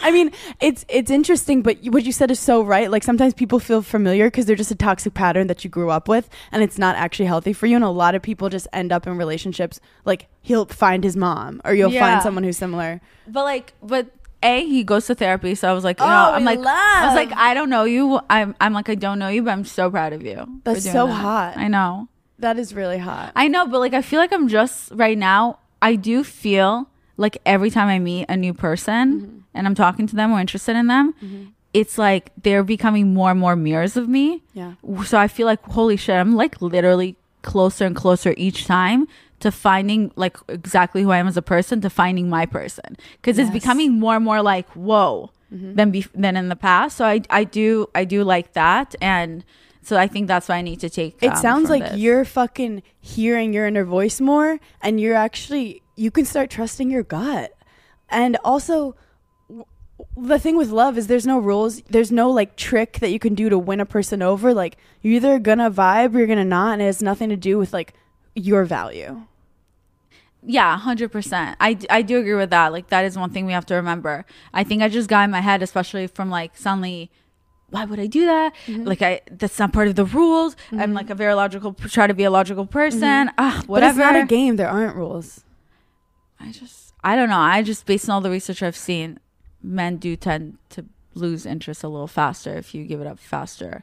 I mean, it's it's interesting, but what you said is so right. Like sometimes people feel familiar because they're just a toxic pattern that you grew up with, and it's not actually healthy for you. And a lot of people just end up in relationships like he'll find his mom, or you'll
Yeah.
find someone who's similar.
But like, but a he goes to therapy, so I was like, you
Oh,
I'm like, I was like. I don't know you. I'm, I'm like, I don't know you, but I'm so proud of you.
That's so
that.
hot.
I know,
That is really hot.
I know, but like, I feel like I'm just right now. I do feel like every time I meet a new person mm-hmm. and I'm talking to them or interested in them, mm-hmm. it's like they're becoming more and more mirrors of me.
Yeah.
So I feel like holy shit, I'm like literally closer and closer each time to finding like exactly who I am as a person to finding my person because it's becoming more and more like whoa than be- than in the past. So I I do I do like that and so I think that's what I need to take.
It
um,
sounds like
this.
you're fucking hearing your inner voice more and you're actually you can start trusting your gut. And also w- the thing with love is there's no rules. There's no like trick that you can do to win a person over. Like you're either gonna vibe or you're gonna not and it has nothing to do with like your value.
Yeah, hundred percent. I d- I do agree with that. Like that is one thing we have to remember. I think I just got in my head, especially from like suddenly, why would I do that?
Mm-hmm.
Like I that's not part of the rules. I'm like a very logical, try to be a logical person. Ah, whatever.
Mm-hmm. But it's not a game. There aren't rules.
I just I don't know. I just based on all the research I've seen, men do tend to lose interest a little faster if you give it up faster.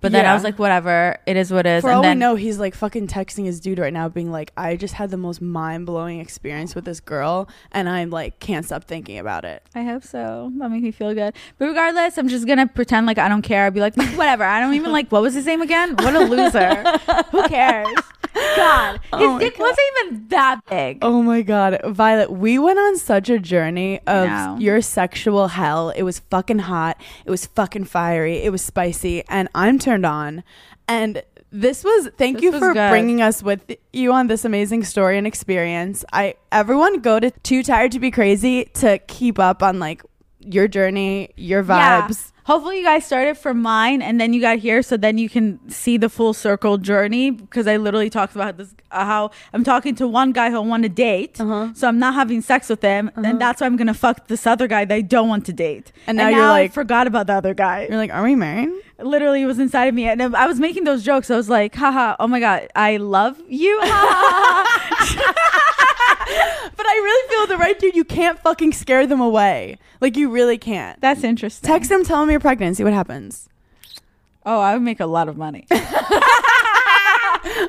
But then I was like, whatever, it is what it is.
For
and
all
then
we know, he's like fucking texting his dude right now, being like, "I just had the most mind blowing experience with this girl, and I'm like can't stop thinking about it."
I hope so. That makes me feel good. But regardless, I'm just gonna pretend like I don't care. I'd be like, whatever. I don't even like. What was his name again? What a loser. Who cares? God, his
Oh
dick
God.
wasn't even that big.
Oh my god, Violet, we went on such a journey of
know.
your sexual hell. It was fucking hot. It was fucking fiery. It was spicy, and I'm turned on. And this was thank
This
you
was
for
good.
bringing us with you on this amazing story and experience. I everyone go to Too Tired to Be Crazy to keep up on like your journey, your
Yeah. Hopefully, you guys started from mine and then you got here, so then you can see the full circle journey. Because I literally talked about this uh, how I'm talking to one guy who I want to date,
Uh-huh.
so I'm not having sex with him, and that's why I'm gonna fuck this other guy that I don't want to date.
And now you're
I
like-
forgot about the other guy.
You're like, are we married?
literally was inside of me and I was making those jokes. I was like, haha, oh my god, I love you.
But I really feel the right dude. You can't fucking scare them away. Like you really can't.
That's interesting.
Text them, tell them you're pregnant, see what happens.
Oh, I would make a lot of money.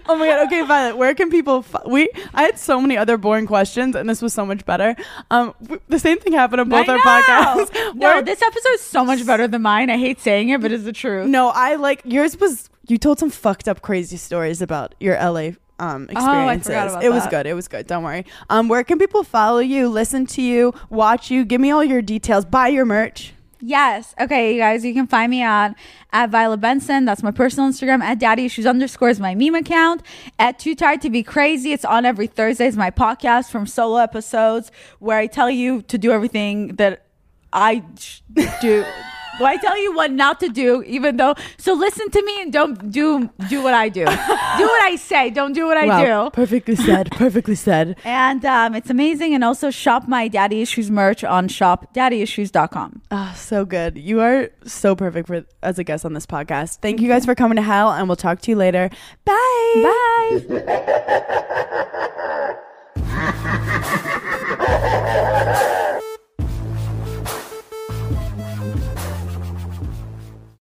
Oh my god. Okay, Violet. Where can people? F- we I had so many other boring questions, and this was so much better. Um, w- the same thing happened on both
I
our
know.
podcasts.
No,
Where-
this episode is so much better than mine. I hate saying it, but it's the truth.
no, I like yours. Was you told some fucked up, crazy stories about your LA um
Oh,
experiences?
about
it was
that.
good. It was good. Don't worry. Um, where can people follow you, listen to you, watch you? Give me all your details. Buy your merch.
Yes. Okay, you guys, you can find me on at Violet Benson. That's my personal Instagram. At Daddy Issues underscores my meme account. At Too Tired to Be Crazy. It's on every Thursday. It's my podcast from solo episodes where I tell you to do everything that I do. Well, I tell you what not to do, even though. So listen to me and don't do do what I do. do what I say. Don't do what I
wow,
do.
Perfectly said. Perfectly said.
and um, it's amazing. And also shop my Daddy Issues merch on shopdaddyissues.com.
Oh, ah, so good. You are so perfect for as a guest on this podcast. Thank you guys for coming to Hell, and we'll talk to you later. Bye.
Bye.